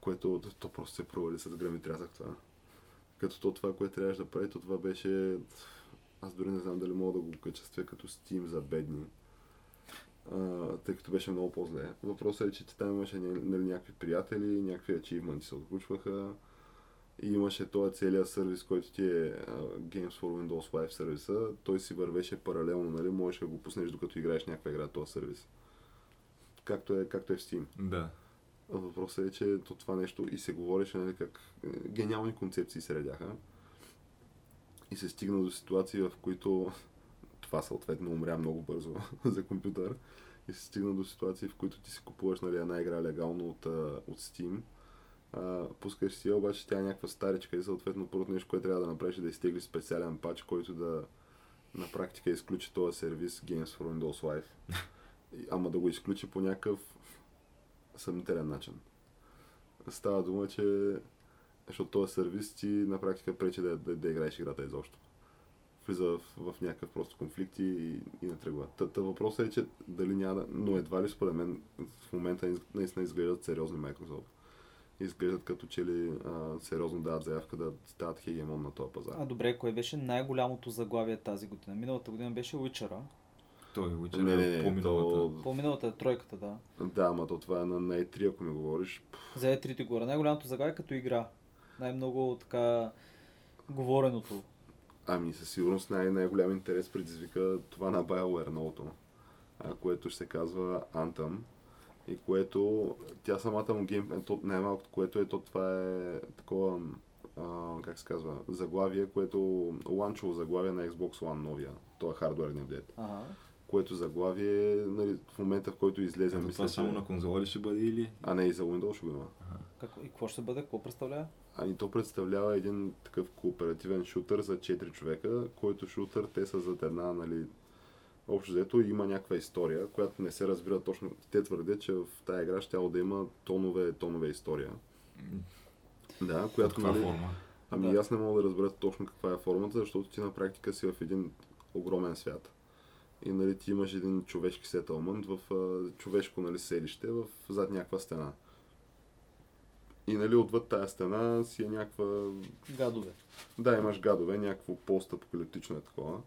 Което то просто се провали с гръм и трясък това. Като то това, което трябваше да прави, то това беше... Аз дори не знам дали мога да го качествя като Steam за бедни. А, тъй като беше много по-зле. Въпросът е, че ти там имаше нали, някакви приятели, някакви ачивменти се отключваха. И имаше този целият сервис, който ти е а, Games for Windows Live сервиса. Той си вървеше паралелно, нали? Можеш да го пуснеш докато играеш някаква игра този сервис. Както е, както е в Steam. Да. Въпросът е, че то това нещо и се говореше, нали, как е, гениални концепции се редяха. И се стигна до ситуации, в които това съответно умря много бързо [laughs] за компютър. И се стигна до ситуации, в които ти си купуваш нали, една игра легално от, от Steam. А, пускаш си я, обаче тя е някаква старичка и съответно първото нещо, което трябва да направиш е да изтеглиш специален пач, който да на практика изключи този сервис Games for Windows Live. [laughs] И- Ама да го изключи по някакъв съмнителен начин. Става дума, че защото този сервис ти на практика пречи да, да, да играеш играта изобщо. Влиза в, в някакъв просто конфликт и, и не тръгва. Та, въпросът е, че дали няма. Но едва ли според мен в момента наистина изглеждат сериозни Microsoft. Изглеждат като че ли а, сериозно дават заявка да стават хегемон на този пазар. А добре, кое беше най-голямото заглавие тази година? Миналата година беше Witcher, Той е Witcher Не, не, не, по-миналата. то- по-миналата е тройката, да. Да, ама то това е на, на E3, ако ми говориш. За E3 горе. Най-голямото заглавие като игра. Най-много така говореното. Ами със сигурност най- най-голям интерес предизвика това на BioWare новото, което ще се казва Anthem и което тя самата му гейм, то, най-малкото, което е, то това е такова, а, как се казва, заглавие, което ланчово заглавие на Xbox One новия, това е хардуерния апдейт, Ага. което заглавие нали, в момента, в който излезе, Ето мисля, това само че- на конзола ли ще бъде или? а не и за Windows ще го има. Какво, и какво ще бъде? Какво представлява? Ами то представлява един такъв кооперативен шутър за 4 човека, който шутър те са зад една, нали, общо взето има някаква история, която не се разбира точно. Те твърдят, че в тази игра ще да има тонове, тонове история. Да, която, каква нали, форма? ами Да. аз не мога да разбера точно каква е формата, защото ти на практика си в един огромен свят. И нали, ти имаш един човешки сетълмент в а, човешко нали, селище в, зад някаква стена. И нали, отвъд тази стена си е някаква Гадове. да, имаш гадове, някакво пост-апокалиптично е такова.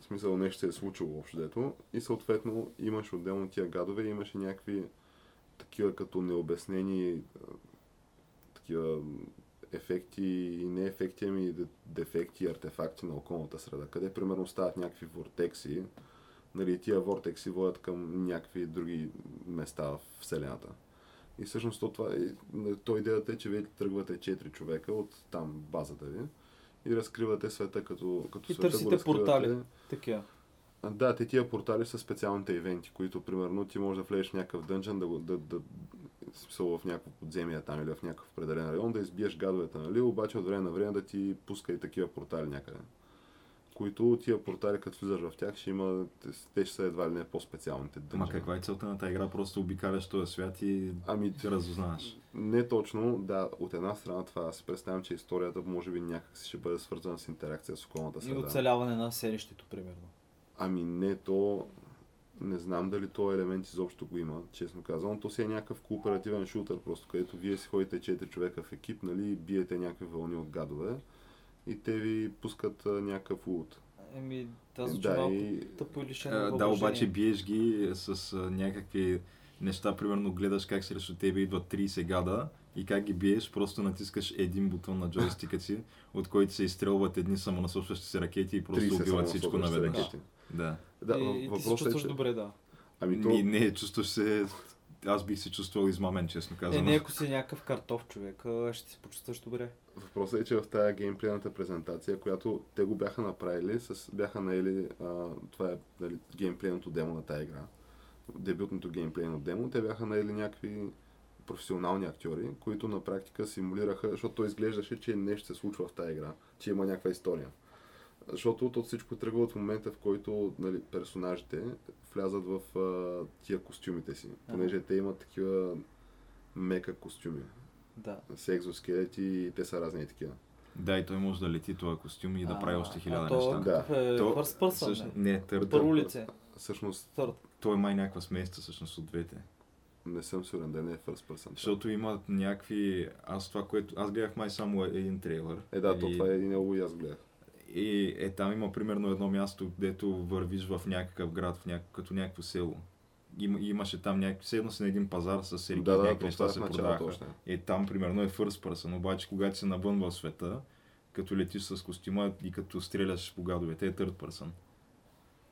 В смисъл нещо се е случило общо дето. И съответно имаш отделно тия гадове и имаш и някакви такива като необяснени такива ефекти и не ефекти, ами де- дефекти и артефакти на околната среда, къде примерно стават някакви вортекси, нали, тия вортекси водят към някакви други места в Вселената. И всъщност то, това е, то идеята е, че вие тръгвате 4 човека от там базата ви и разкривате света като, като И света търсите го разкривате. портали. Такива. А, Да, те тия портали са специалните ивенти, които примерно ти можеш да влезеш в някакъв дънжен, да, да, да, смисъл в някакво подземие там или в някакъв определен район, да избиеш гадовете, нали? Обаче от време на време да ти пуска и такива портали някъде. Които тия портали, като влизаш в тях, ще има, те, те ще са едва ли не по-специалните Ама дънжени. каква е целта на тази игра? Просто обикаляш този свят и Ами, ти разузнаваш. не точно, да, от една страна това, аз си представям, че историята може би някак си ще бъде свързана с интеракция с околната И среда. оцеляване на селището, примерно. Ами не, то не знам дали този елемент изобщо го има, честно казвам. То си е някакъв кооперативен шутър, просто където вие си ходите 4 човека в екип, нали, и биете някакви вълни от гадове и те ви пускат а, някакъв лут. Еми, тази звучи Да, малко и тъпо и А, лишено да, обаче биеш ги с а, някакви неща, примерно гледаш как срещу тебе идват 30 гада и как ги биеш, просто натискаш един бутон на джойстика си, от който се изстрелват едни самонасочващи се ракети и просто 30 убиват всичко наведнъж. Да. Да, и, и ти се въпросът е, чувстваш че... добре, да. Ами то, Ми, не, чувстваш се... Аз бих се чувствал измамен, честно Е, казвам. не, ако си някакъв картоф човек, ще се почувстваш добре. Въпросът е, че в тази геймплейната презентация, която те го бяха направили, с, бяха наели, а, това е нали, геймплейното демо на тази игра, дебютното геймплейно демо, те бяха наели някакви професионални актьори, които на практика симулираха, защото то изглеждаше, че нещо се случва в тази игра, че има някаква история. Защото то всичко тръгва от момента, в който нали, персонажите влязат в а, тия костюмите си, понеже те имат такива мека костюми Да. с екзоскелети и те са разни такива. Да, и той може да лети този костюм и да А, прави още хиляда а то неща. Да. е То- first person, Всъщност- не? Не, търд. Първо лице. Всъщност Third. Той е май някаква смесица всъщност от двете. не съм сигурен да не е first person. Защото има някакви... Аз това, което... Аз гледах май само един трейлър. Е, да, то и... това е и него и аз гледах. И е, там има примерно едно място, където вървиш в някакъв град, в няк... като някакво село. Има, имаше там някакви... Седно си на един пазар с серии, Да, някакви неща се продаваха. още. Е, там примерно е first person, обаче когато си навън в света, като летиш с костюма и като стреляш по гадовете, е third person.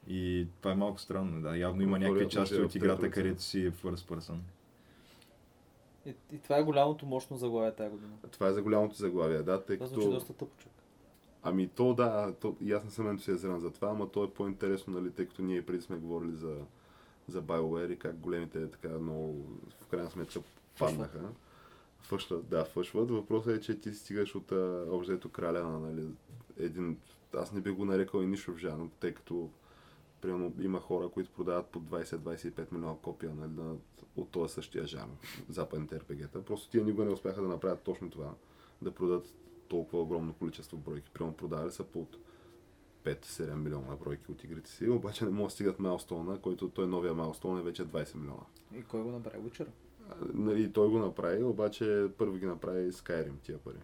И това е малко странно, да. Явно има някакви части е от играта, където си е first person. И, и това е голямото мощно заглавие тази година. Това е за голямото заглавие, да, тъй Това звучи като... доста тъпо. Ами то да, то, и аз не съм ентусиазиран за това, ама то е по-интересно, нали, тъй като ние преди сме говорили за, за BioWare и как големите така много в крайна сметка паднаха. Фъшват, да, фъшват. Въпросът е, че ти стигаш от общо краля на нали, един, аз не би го нарекал и нишов жанр, тъй като примерно има хора, които продават по 20-25 милиона копия нали, на, от този същия жанр, западните RPG-та. Просто тия никога не успяха да направят точно това, да продадат толкова огромно количество бройки. Примерно продавали са под 5-7 милиона бройки от игрите си, обаче не могат да стигат Майлстона, който той новия Майлстон е вече 20 милиона. И кой го направи? Witcher? Нали, той го направи, обаче първо ги направи Skyrim тия пари.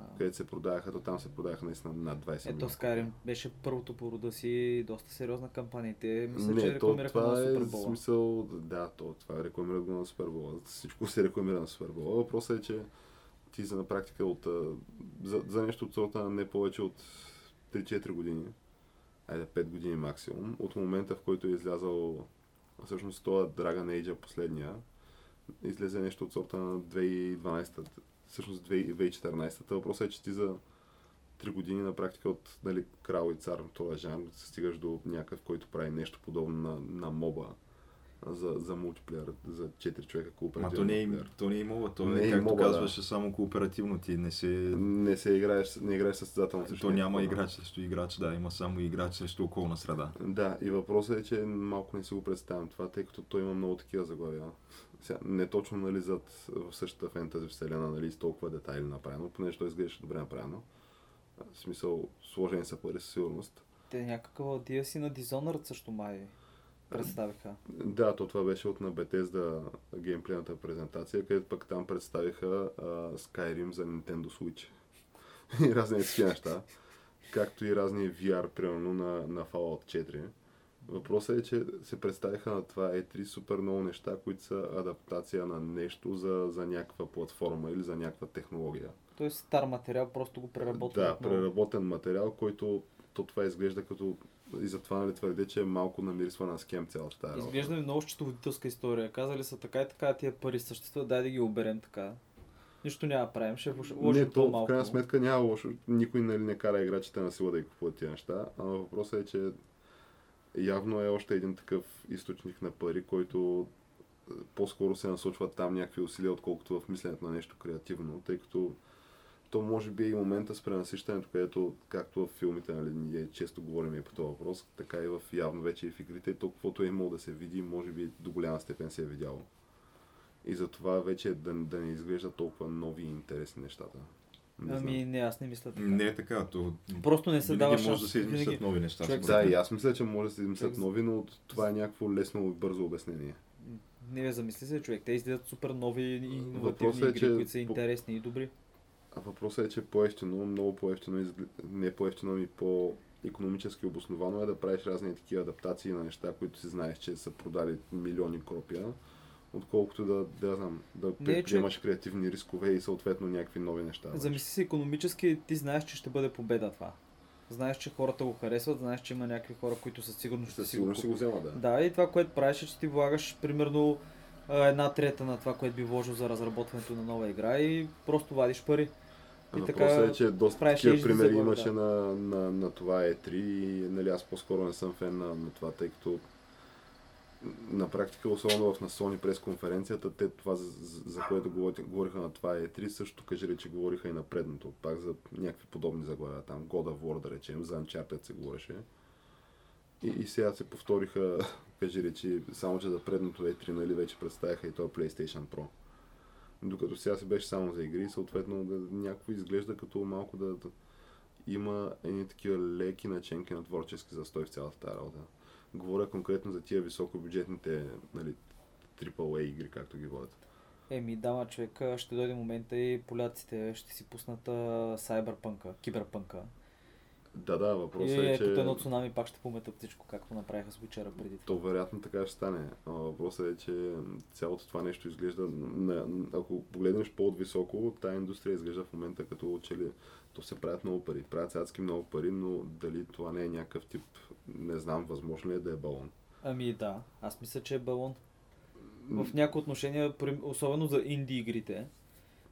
А. Където се продаваха, то там се продаваха наистина над 20 Ето милиона. Skyrim беше първото по рода си, доста сериозна кампания. и Те мисля, че Не, то, рекламираха това на е Супербола. смисъл, да, то, това рекламират го на Супербола. Всичко се рекламира на Супербола. Въпросът е, че ти за на практика от, за, за нещо от сорта на не повече от 3-4 години, айде 5 години максимум, от момента в който е излязал всъщност това Dragon Age последния, излезе нещо от сорта на 2012, всъщност 2014. Въпросът е, че ти за 3 години на практика от нали, крал и цар на този жанр стигаш до някакъв, който прави нещо подобно на, на моба за, за мултиплеер, за 4 човека Ма кооперативен то не е, то не е имало, то Не е, е както имало, да. казваше, само кооперативно ти не се... Не се играеш, не играеш състезателно. срещу То няма някого. играч срещу играч, да, има само играч срещу околна среда. Да, и въпросът е, че малко не си го представям това, тъй като той има много такива заглавия. Сега, не точно нали, зад, в същата фентази вселена, нали, с толкова детайли направено, понеже той изглеждаше добре направено. В смисъл, сложени са пари със сигурност. Те някакъв DLC на Dishonored също май представиха. Да, то това беше от на Bethesda геймплейната презентация, където пък там представиха а, Skyrim за Nintendo Switch. [laughs] и разни такива неща. Както и разни VR, примерно на, на Fallout 4. Въпросът е, че се представиха на това E3 супер много неща, които са адаптация на нещо за, за някаква платформа или за някаква технология. Тоест стар материал, просто го преработват. Да, преработен материал, който то това изглежда като и затова нали твърде, че е малко намирисва на скем цялата тази. Изглежда ми много счетоводителска история. Казали са така и така, тия пари съществуват, дай да ги оберем така. Нищо няма да правим, ще вложим Не, то в по-малко. крайна сметка няма лошо. Никой нали, не кара играчите на сила да ги купуват тия неща. Ама въпросът е, че явно е още един такъв източник на пари, който е, по-скоро се насочват там някакви усилия, отколкото в мисленето на нещо креативно, тъй като то може би е и момента с пренасищането, където, както в филмите, нали, ние често говорим и по този въпрос, така и в явно вече и в игрите, то каквото е имало да се види, може би до голяма степен се е видяло. И затова вече да, да не изглежда толкова нови и интересни нещата. Не Ами знам. не, аз не мисля така. Не е така, то Просто не се дава може шанс. да се измислят Винаги. нови неща. човек Да, и аз мисля, че може да се измислят Човек- нови, но това е някакво лесно и бързо обяснение. Не замисли се, човек. Те изгледат супер нови и иновативни е, игри, че които са интересни и добри. А въпросът е, че по-ефтино, много по-ефтино, не по-ефтино, ами по-економически обосновано е да правиш разни такива адаптации на неща, които си знаеш, че са продали милиони копия, отколкото да, да, знам, да предприемаш креативни рискове и съответно някакви нови неща. Замисли се економически, ти знаеш, че ще бъде победа това. Знаеш, че хората го харесват, знаеш, че има някакви хора, които със сигурност ще Със си го сигурно ще го взема, да. Да, и това, което правиш, е, че ти влагаш примерно една трета на това, което би вложил за разработването на нова игра и просто вадиш пари. И Въпросът така е, че доста правиш такива примери заглавия, имаше да. на, на, на, това E3 и нали, аз по-скоро не съм фен на, на това, тъй като на практика, особено в на Sony през конференцията, те това, за, за което говори- говориха на това E3, също кажи рече говориха и на предното, пак за някакви подобни заглавия, там God of War да речем, за Uncharted се говореше. И, и сега се повториха, кажи речи, само че за предното E3, нали, вече представяха и това PlayStation Pro. Докато сега се беше само за игри, съответно да, някакво изглежда като малко да, да има едни такива леки наченки на творчески застой в цялата тази работа. Говоря конкретно за тия високобюджетните нали, AAA игри, както ги водят. Еми, дама човек, ще дойде момента и поляците ще си пуснат а, киберпънка. Да, да, въпросът и е, е, че като едно цунами пак ще пометат всичко, както направиха с Witcher преди това. то вероятно така ще стане. Въпросът е, че цялото това нещо изглежда, на, ако погледнеш по-високо, тази индустрия изглежда в момента като че ли то се правят много пари. Правят адски много пари, но дали това не е някакъв тип, не знам, възможно ли е да е балон. Ами да, аз мисля, че е балон. В някои отношения, особено за инди игрите,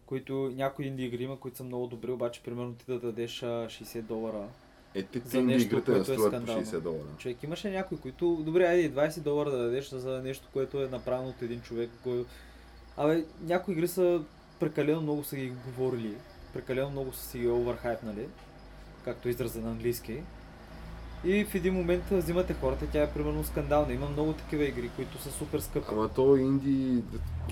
които някои инди игри има, които са много добри, обаче примерно ти да дадеш а, 60 долара. Е, ти, за нещо, игрите не което е скандално. 60 долара. Човек, имаше някои, които, добре, айде 20 долара да дадеш за нещо, което е направено от един човек, който... Абе, някои игри са прекалено много са ги говорили, прекалено много са си ги оверхайпнали, както израза на английски. И в един момент взимате хората, тя е примерно скандална. Има много такива игри, които са супер скъпи. Ама то инди...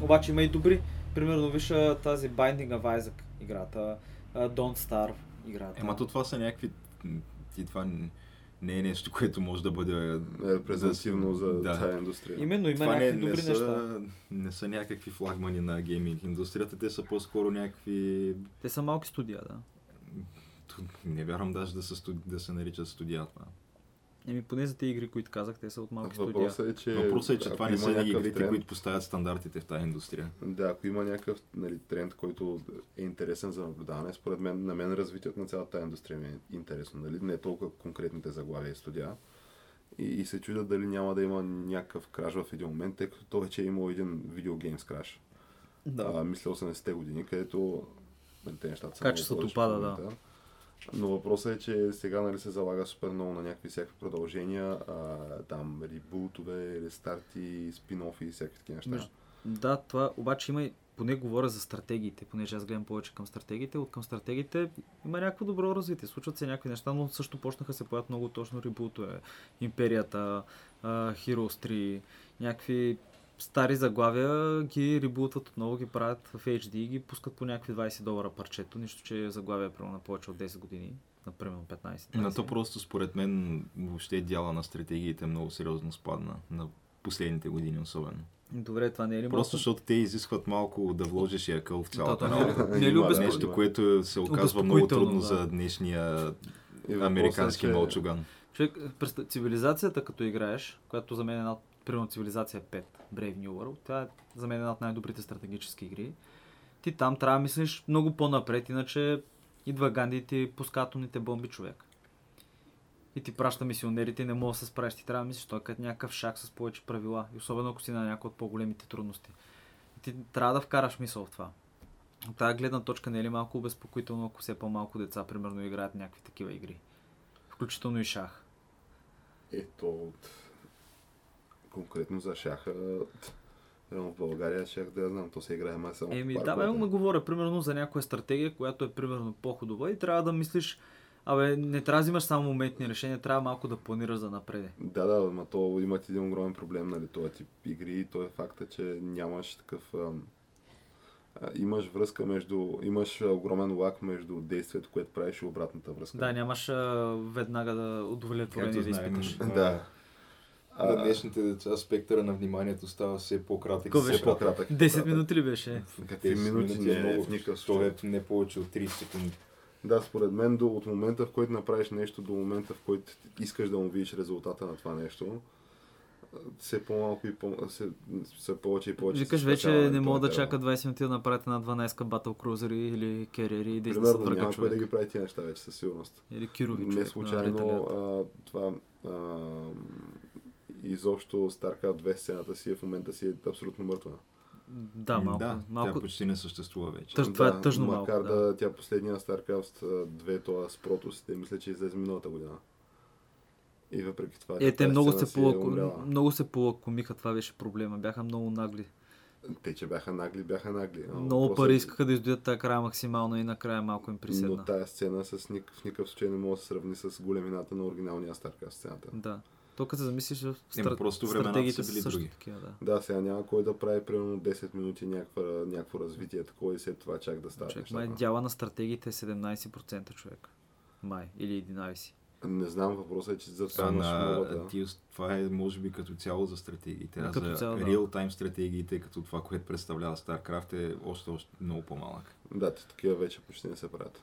Обаче има и добри. Примерно виж тази Binding of Isaac играта, Don't Starve играта. Ема то това са някакви... И това не е нещо, което може да бъде... репрезентативно за Да. тази индустрия. Именно има това не, някакви не, добри са, неща. не са някакви флагмани на гейминг индустрията, те са по-скоро някакви... Те са малки студия, да. Не вярвам даже да, са, да се наричат студия това. Еми поне за тези игри, които казах, те са от малки студия. Въпросът е, че... Въпросът е, че ако това не има са игрите, тренд- които поставят стандартите в тази индустрия. Да, ако има някакъв нали, тренд, който е интересен за наблюдаване, според мен, на мен развитието на цялата тази индустрия ми е интересно. Нали? Не толкова конкретните заглавия и студия. И, и се чудя дали няма да има някакъв краш в един момент, тъй като то вече е имал един видеогеймс краш. Да. А, мисля 80-те години, където нали, те нещата са Качеството пада, да. Но въпросът е, че сега нали, се залага супер много на някакви всякакви продължения, а, там ребутове, рестарти, спин-офи и всякакви такива неща. Да, това обаче има и поне говоря за стратегиите, понеже аз гледам повече към стратегиите. От към стратегиите има някакво добро развитие. Случват се някакви неща, но също почнаха се появят много точно ребутове. Империята, Heroes 3, някакви стари заглавия ги ребутват отново, ги правят в HD и ги пускат по някакви 20 долара парчето, нищо, че заглавия е примерно на повече от 10 години, например 15. На то просто според мен въобще дяла на стратегиите много сериозно спадна. На последните години особено. Добре, това не е ли Просто малко- защото те изискват малко да вложиш и акъл в цялата Да, не, работа. не е ли обезпо- Нещо, което се оказва много трудно да. за днешния американски е, мълчуган. Човек, през цивилизацията като играеш, която за мен е една, примерно цивилизация 5, Brave New World, тя е за мен една от най-добрите стратегически игри. Ти там трябва да мислиш много по-напред, иначе идва Ганди и ти пуска атомните бомби човек. И ти праща мисионерите и не мога да се справиш. Ти трябва да мислиш, той е като някакъв шак с повече правила. И особено ако си на някои от по-големите трудности. И ти трябва да вкараш мисъл в това. От тази гледна точка не е ли малко обезпокоително, ако все по-малко деца, примерно, играят някакви такива игри? Включително и шах. Ето, от- конкретно за шаха, в България ще да я знам, то се играе май само Еми, да, бе, ме говоря примерно за някоя стратегия, която е примерно по-хубава и трябва да мислиш, абе, не трябва да взимаш само моментни решения, трябва малко да планираш за напреде. Да, да, но то имат един огромен проблем, нали, този тип игри и то е факта, че нямаш такъв... Ам, а, имаш връзка между... Имаш огромен лак между действието, което правиш и обратната връзка. Да, нямаш а, веднага да удовлетворение да изпиташ. А. На днешните деца спектъра на вниманието става все по-кратък. Какво беше? по-кратък. 10 Да, минути ли беше? Какви 10 минути? минути е Не, много. в никакъв То случай. е не повече от 30 секунди. Да, според мен до, от момента, в който направиш нещо, до момента, в който искаш да му видиш резултата на това нещо, все по-малко и по- все, все повече и повече. Викаш се вече не мога да чака 20 минути да направят една 12 батъл крузери или керери и да Примерно изнесат врага няма кой да ги прави тия неща вече със сигурност. Или кирови Не случайно на а, това а, изобщо StarCraft 2 сцената си е в момента си е абсолютно мъртва. Да, малко. да, малко... тя почти не съществува вече. Тъж- това е тъжно малко, Макар да. да. тя последния StarCraft 2, това с протосите, мисля, че излезе миналата година. И въпреки това, Е, че те тази много се, е полако... умряла. много се полакомиха, това беше проблема. Бяха много нагли. Те, че бяха нагли, бяха нагли. Но Много пари е- искаха да издуят тази края максимално и накрая малко им Но приседна. тая сцена с ник, в никакъв случай не може да се сравни с големината на оригиналния StarCraft сцената. Да. То като се замислиш, в стра... просто времената стратегиите са били също други. такива, да. Да, сега няма кой да прави примерно 10 минути някаква, някакво развитие, такова и след това чак да става Човек, май дяла на стратегиите е 17% човек. Май. Или 11. Не знам, въпросът е, че за това на, ти, това е може би като цяло за стратегиите, а Като за цяло, да. реал-тайм стратегиите, като това, което представлява StarCraft е още, още много по-малък. Да, такива вече почти не се правят.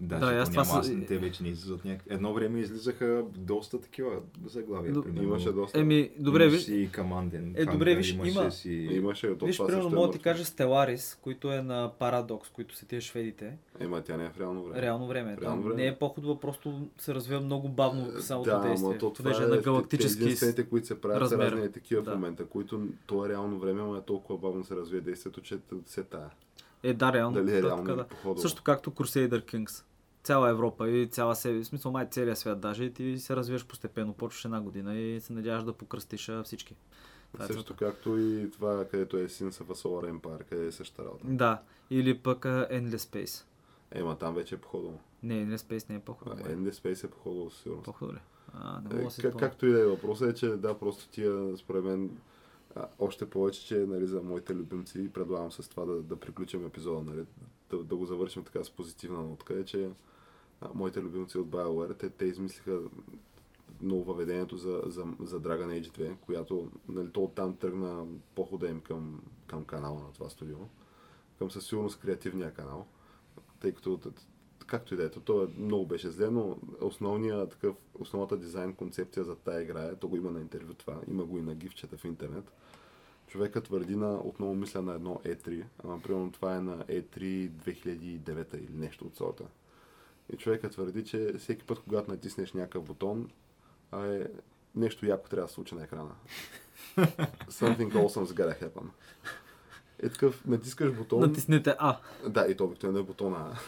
Да, Да, аз то това няма, са- те вече не излизат някак... Едно време излизаха доста такива заглавия, Но- примерно. Имаше доста. Еми, добре, виж. си команден. Е, добре, виж, имаше има- Си... Имаше, то Виж, примерно, е мога да ти кажа Stellaris, които е на Paradox, които са тия шведите. Ема тя не е в реално време. Реално време. Реално време. не е по-хубаво, просто се развива много бавно самото да, действие. то това е, на Те галактически... единствените, които се правят размер. са разни такива Да. в момента, които то е реално време, но е толкова бавно се развие действието, че се тая. Е, да, реално. Дали е то реално така, да. походово. Също както Crusader Kings. Цяла Европа и цяла себе, в смисъл май целия свят даже и ти се развиваш постепенно, почваш една година и се надяваш да покръстиш всички. Това е Също целта. както и това, където е Sins of a Solar Empire, къде е същата работа. Да, или пък а, Endless Space. Ема там вече е походово. Не, Endless Space не е по-хубаво. бе. Endless Space е походово със сигурност. По-хубаво ли? А, не Е, мога да си как, както и да е, въпросът е, че да, просто тия, според мен, а, още повече, че нали, за моите любимци предлагам с това да, да приключим епизода, нали, да, да го завършим така с позитивна нотка, е, че а, моите любимци от BioWare, те, те измислиха нововъведението за, за, за Dragon Age 2, която нали, то оттам тръгна похода им към, към канала на това студио, към със сигурност креативния канал, тъй като както и да е, то, е, много беше зле, но основния, такъв, основната дизайн концепция за тая игра е, то го има на интервю това, има го и на гифчета в интернет. Човекът твърди на, отново мисля на едно E3, ама примерно това е на E3 2009 или нещо от сорта. И човекът твърди, че всеки път, когато натиснеш някакъв бутон, а е, нещо яко трябва да се случи на екрана. [laughs] Something awesome's gotta happen. Е такъв, натискаш бутон. Натиснете А. Да, и то обикновено е бутона А.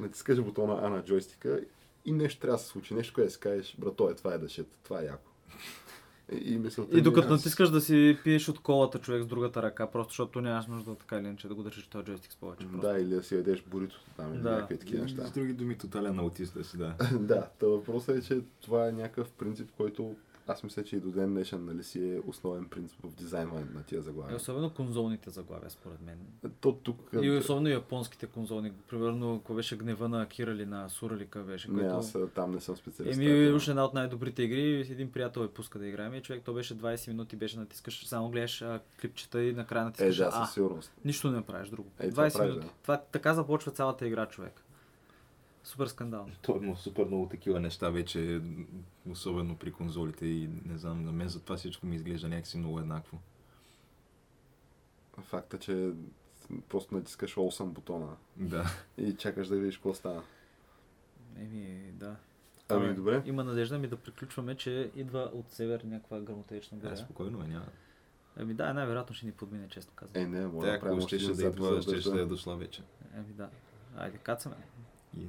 Натискаш бутона А на джойстика и нещо трябва да се случи. Нещо, което да си кажеш, брато, е, това е дъшет, това е яко. И, и мисълта И е- докато натискаш да си пиеш от колата човек с другата ръка, просто защото нямаш нужда така или иначе да го държиш този джойстик с повече. просто. Да, или да си ядеш буритото там, или Да. някакви такива неща. С други думи, тотален аутист да си, да. [laughs] да, та въпросът е, че това е някакъв принцип, който аз мисля, че и до ден днешен нали, си е основен принцип в дизайна на тия И заглавия. особено конзолните заглавия, според мен. То тук... И особено японските конзолни. Примерно, ако беше гнева на Акира или на Сура или къв беше. Не, който... аз там не съм специалист. Еми, уж една от най-добрите игри, един приятел я пуска да играем и човек, то беше 20 минути, беше натискаш, само гледаш а, клипчета и накрая Е, натискаш да, А. със сигурност. Нищо не правиш друго. Е, това 20 правиш, минути. да. Това, така започва цялата игра, човек. Супер скандално. То има супер много такива неща вече, особено при конзолите и не знам, на мен за това всичко ми изглежда някакси много еднакво. Факта, че просто натискаш 8 бутона Да. и чакаш да видиш какво става. Еми, да. Ами, Абе, добре. Има надежда ми да приключваме, че идва от север някаква грамотечна Е, гора. спокойно е, няма. Еми да, най-вероятно ще ни подмине, често казвам. Е, не, може Тя, да правим ако ще един да идва, за ще да е дошла вече. Еми да. Айде, кацаме. И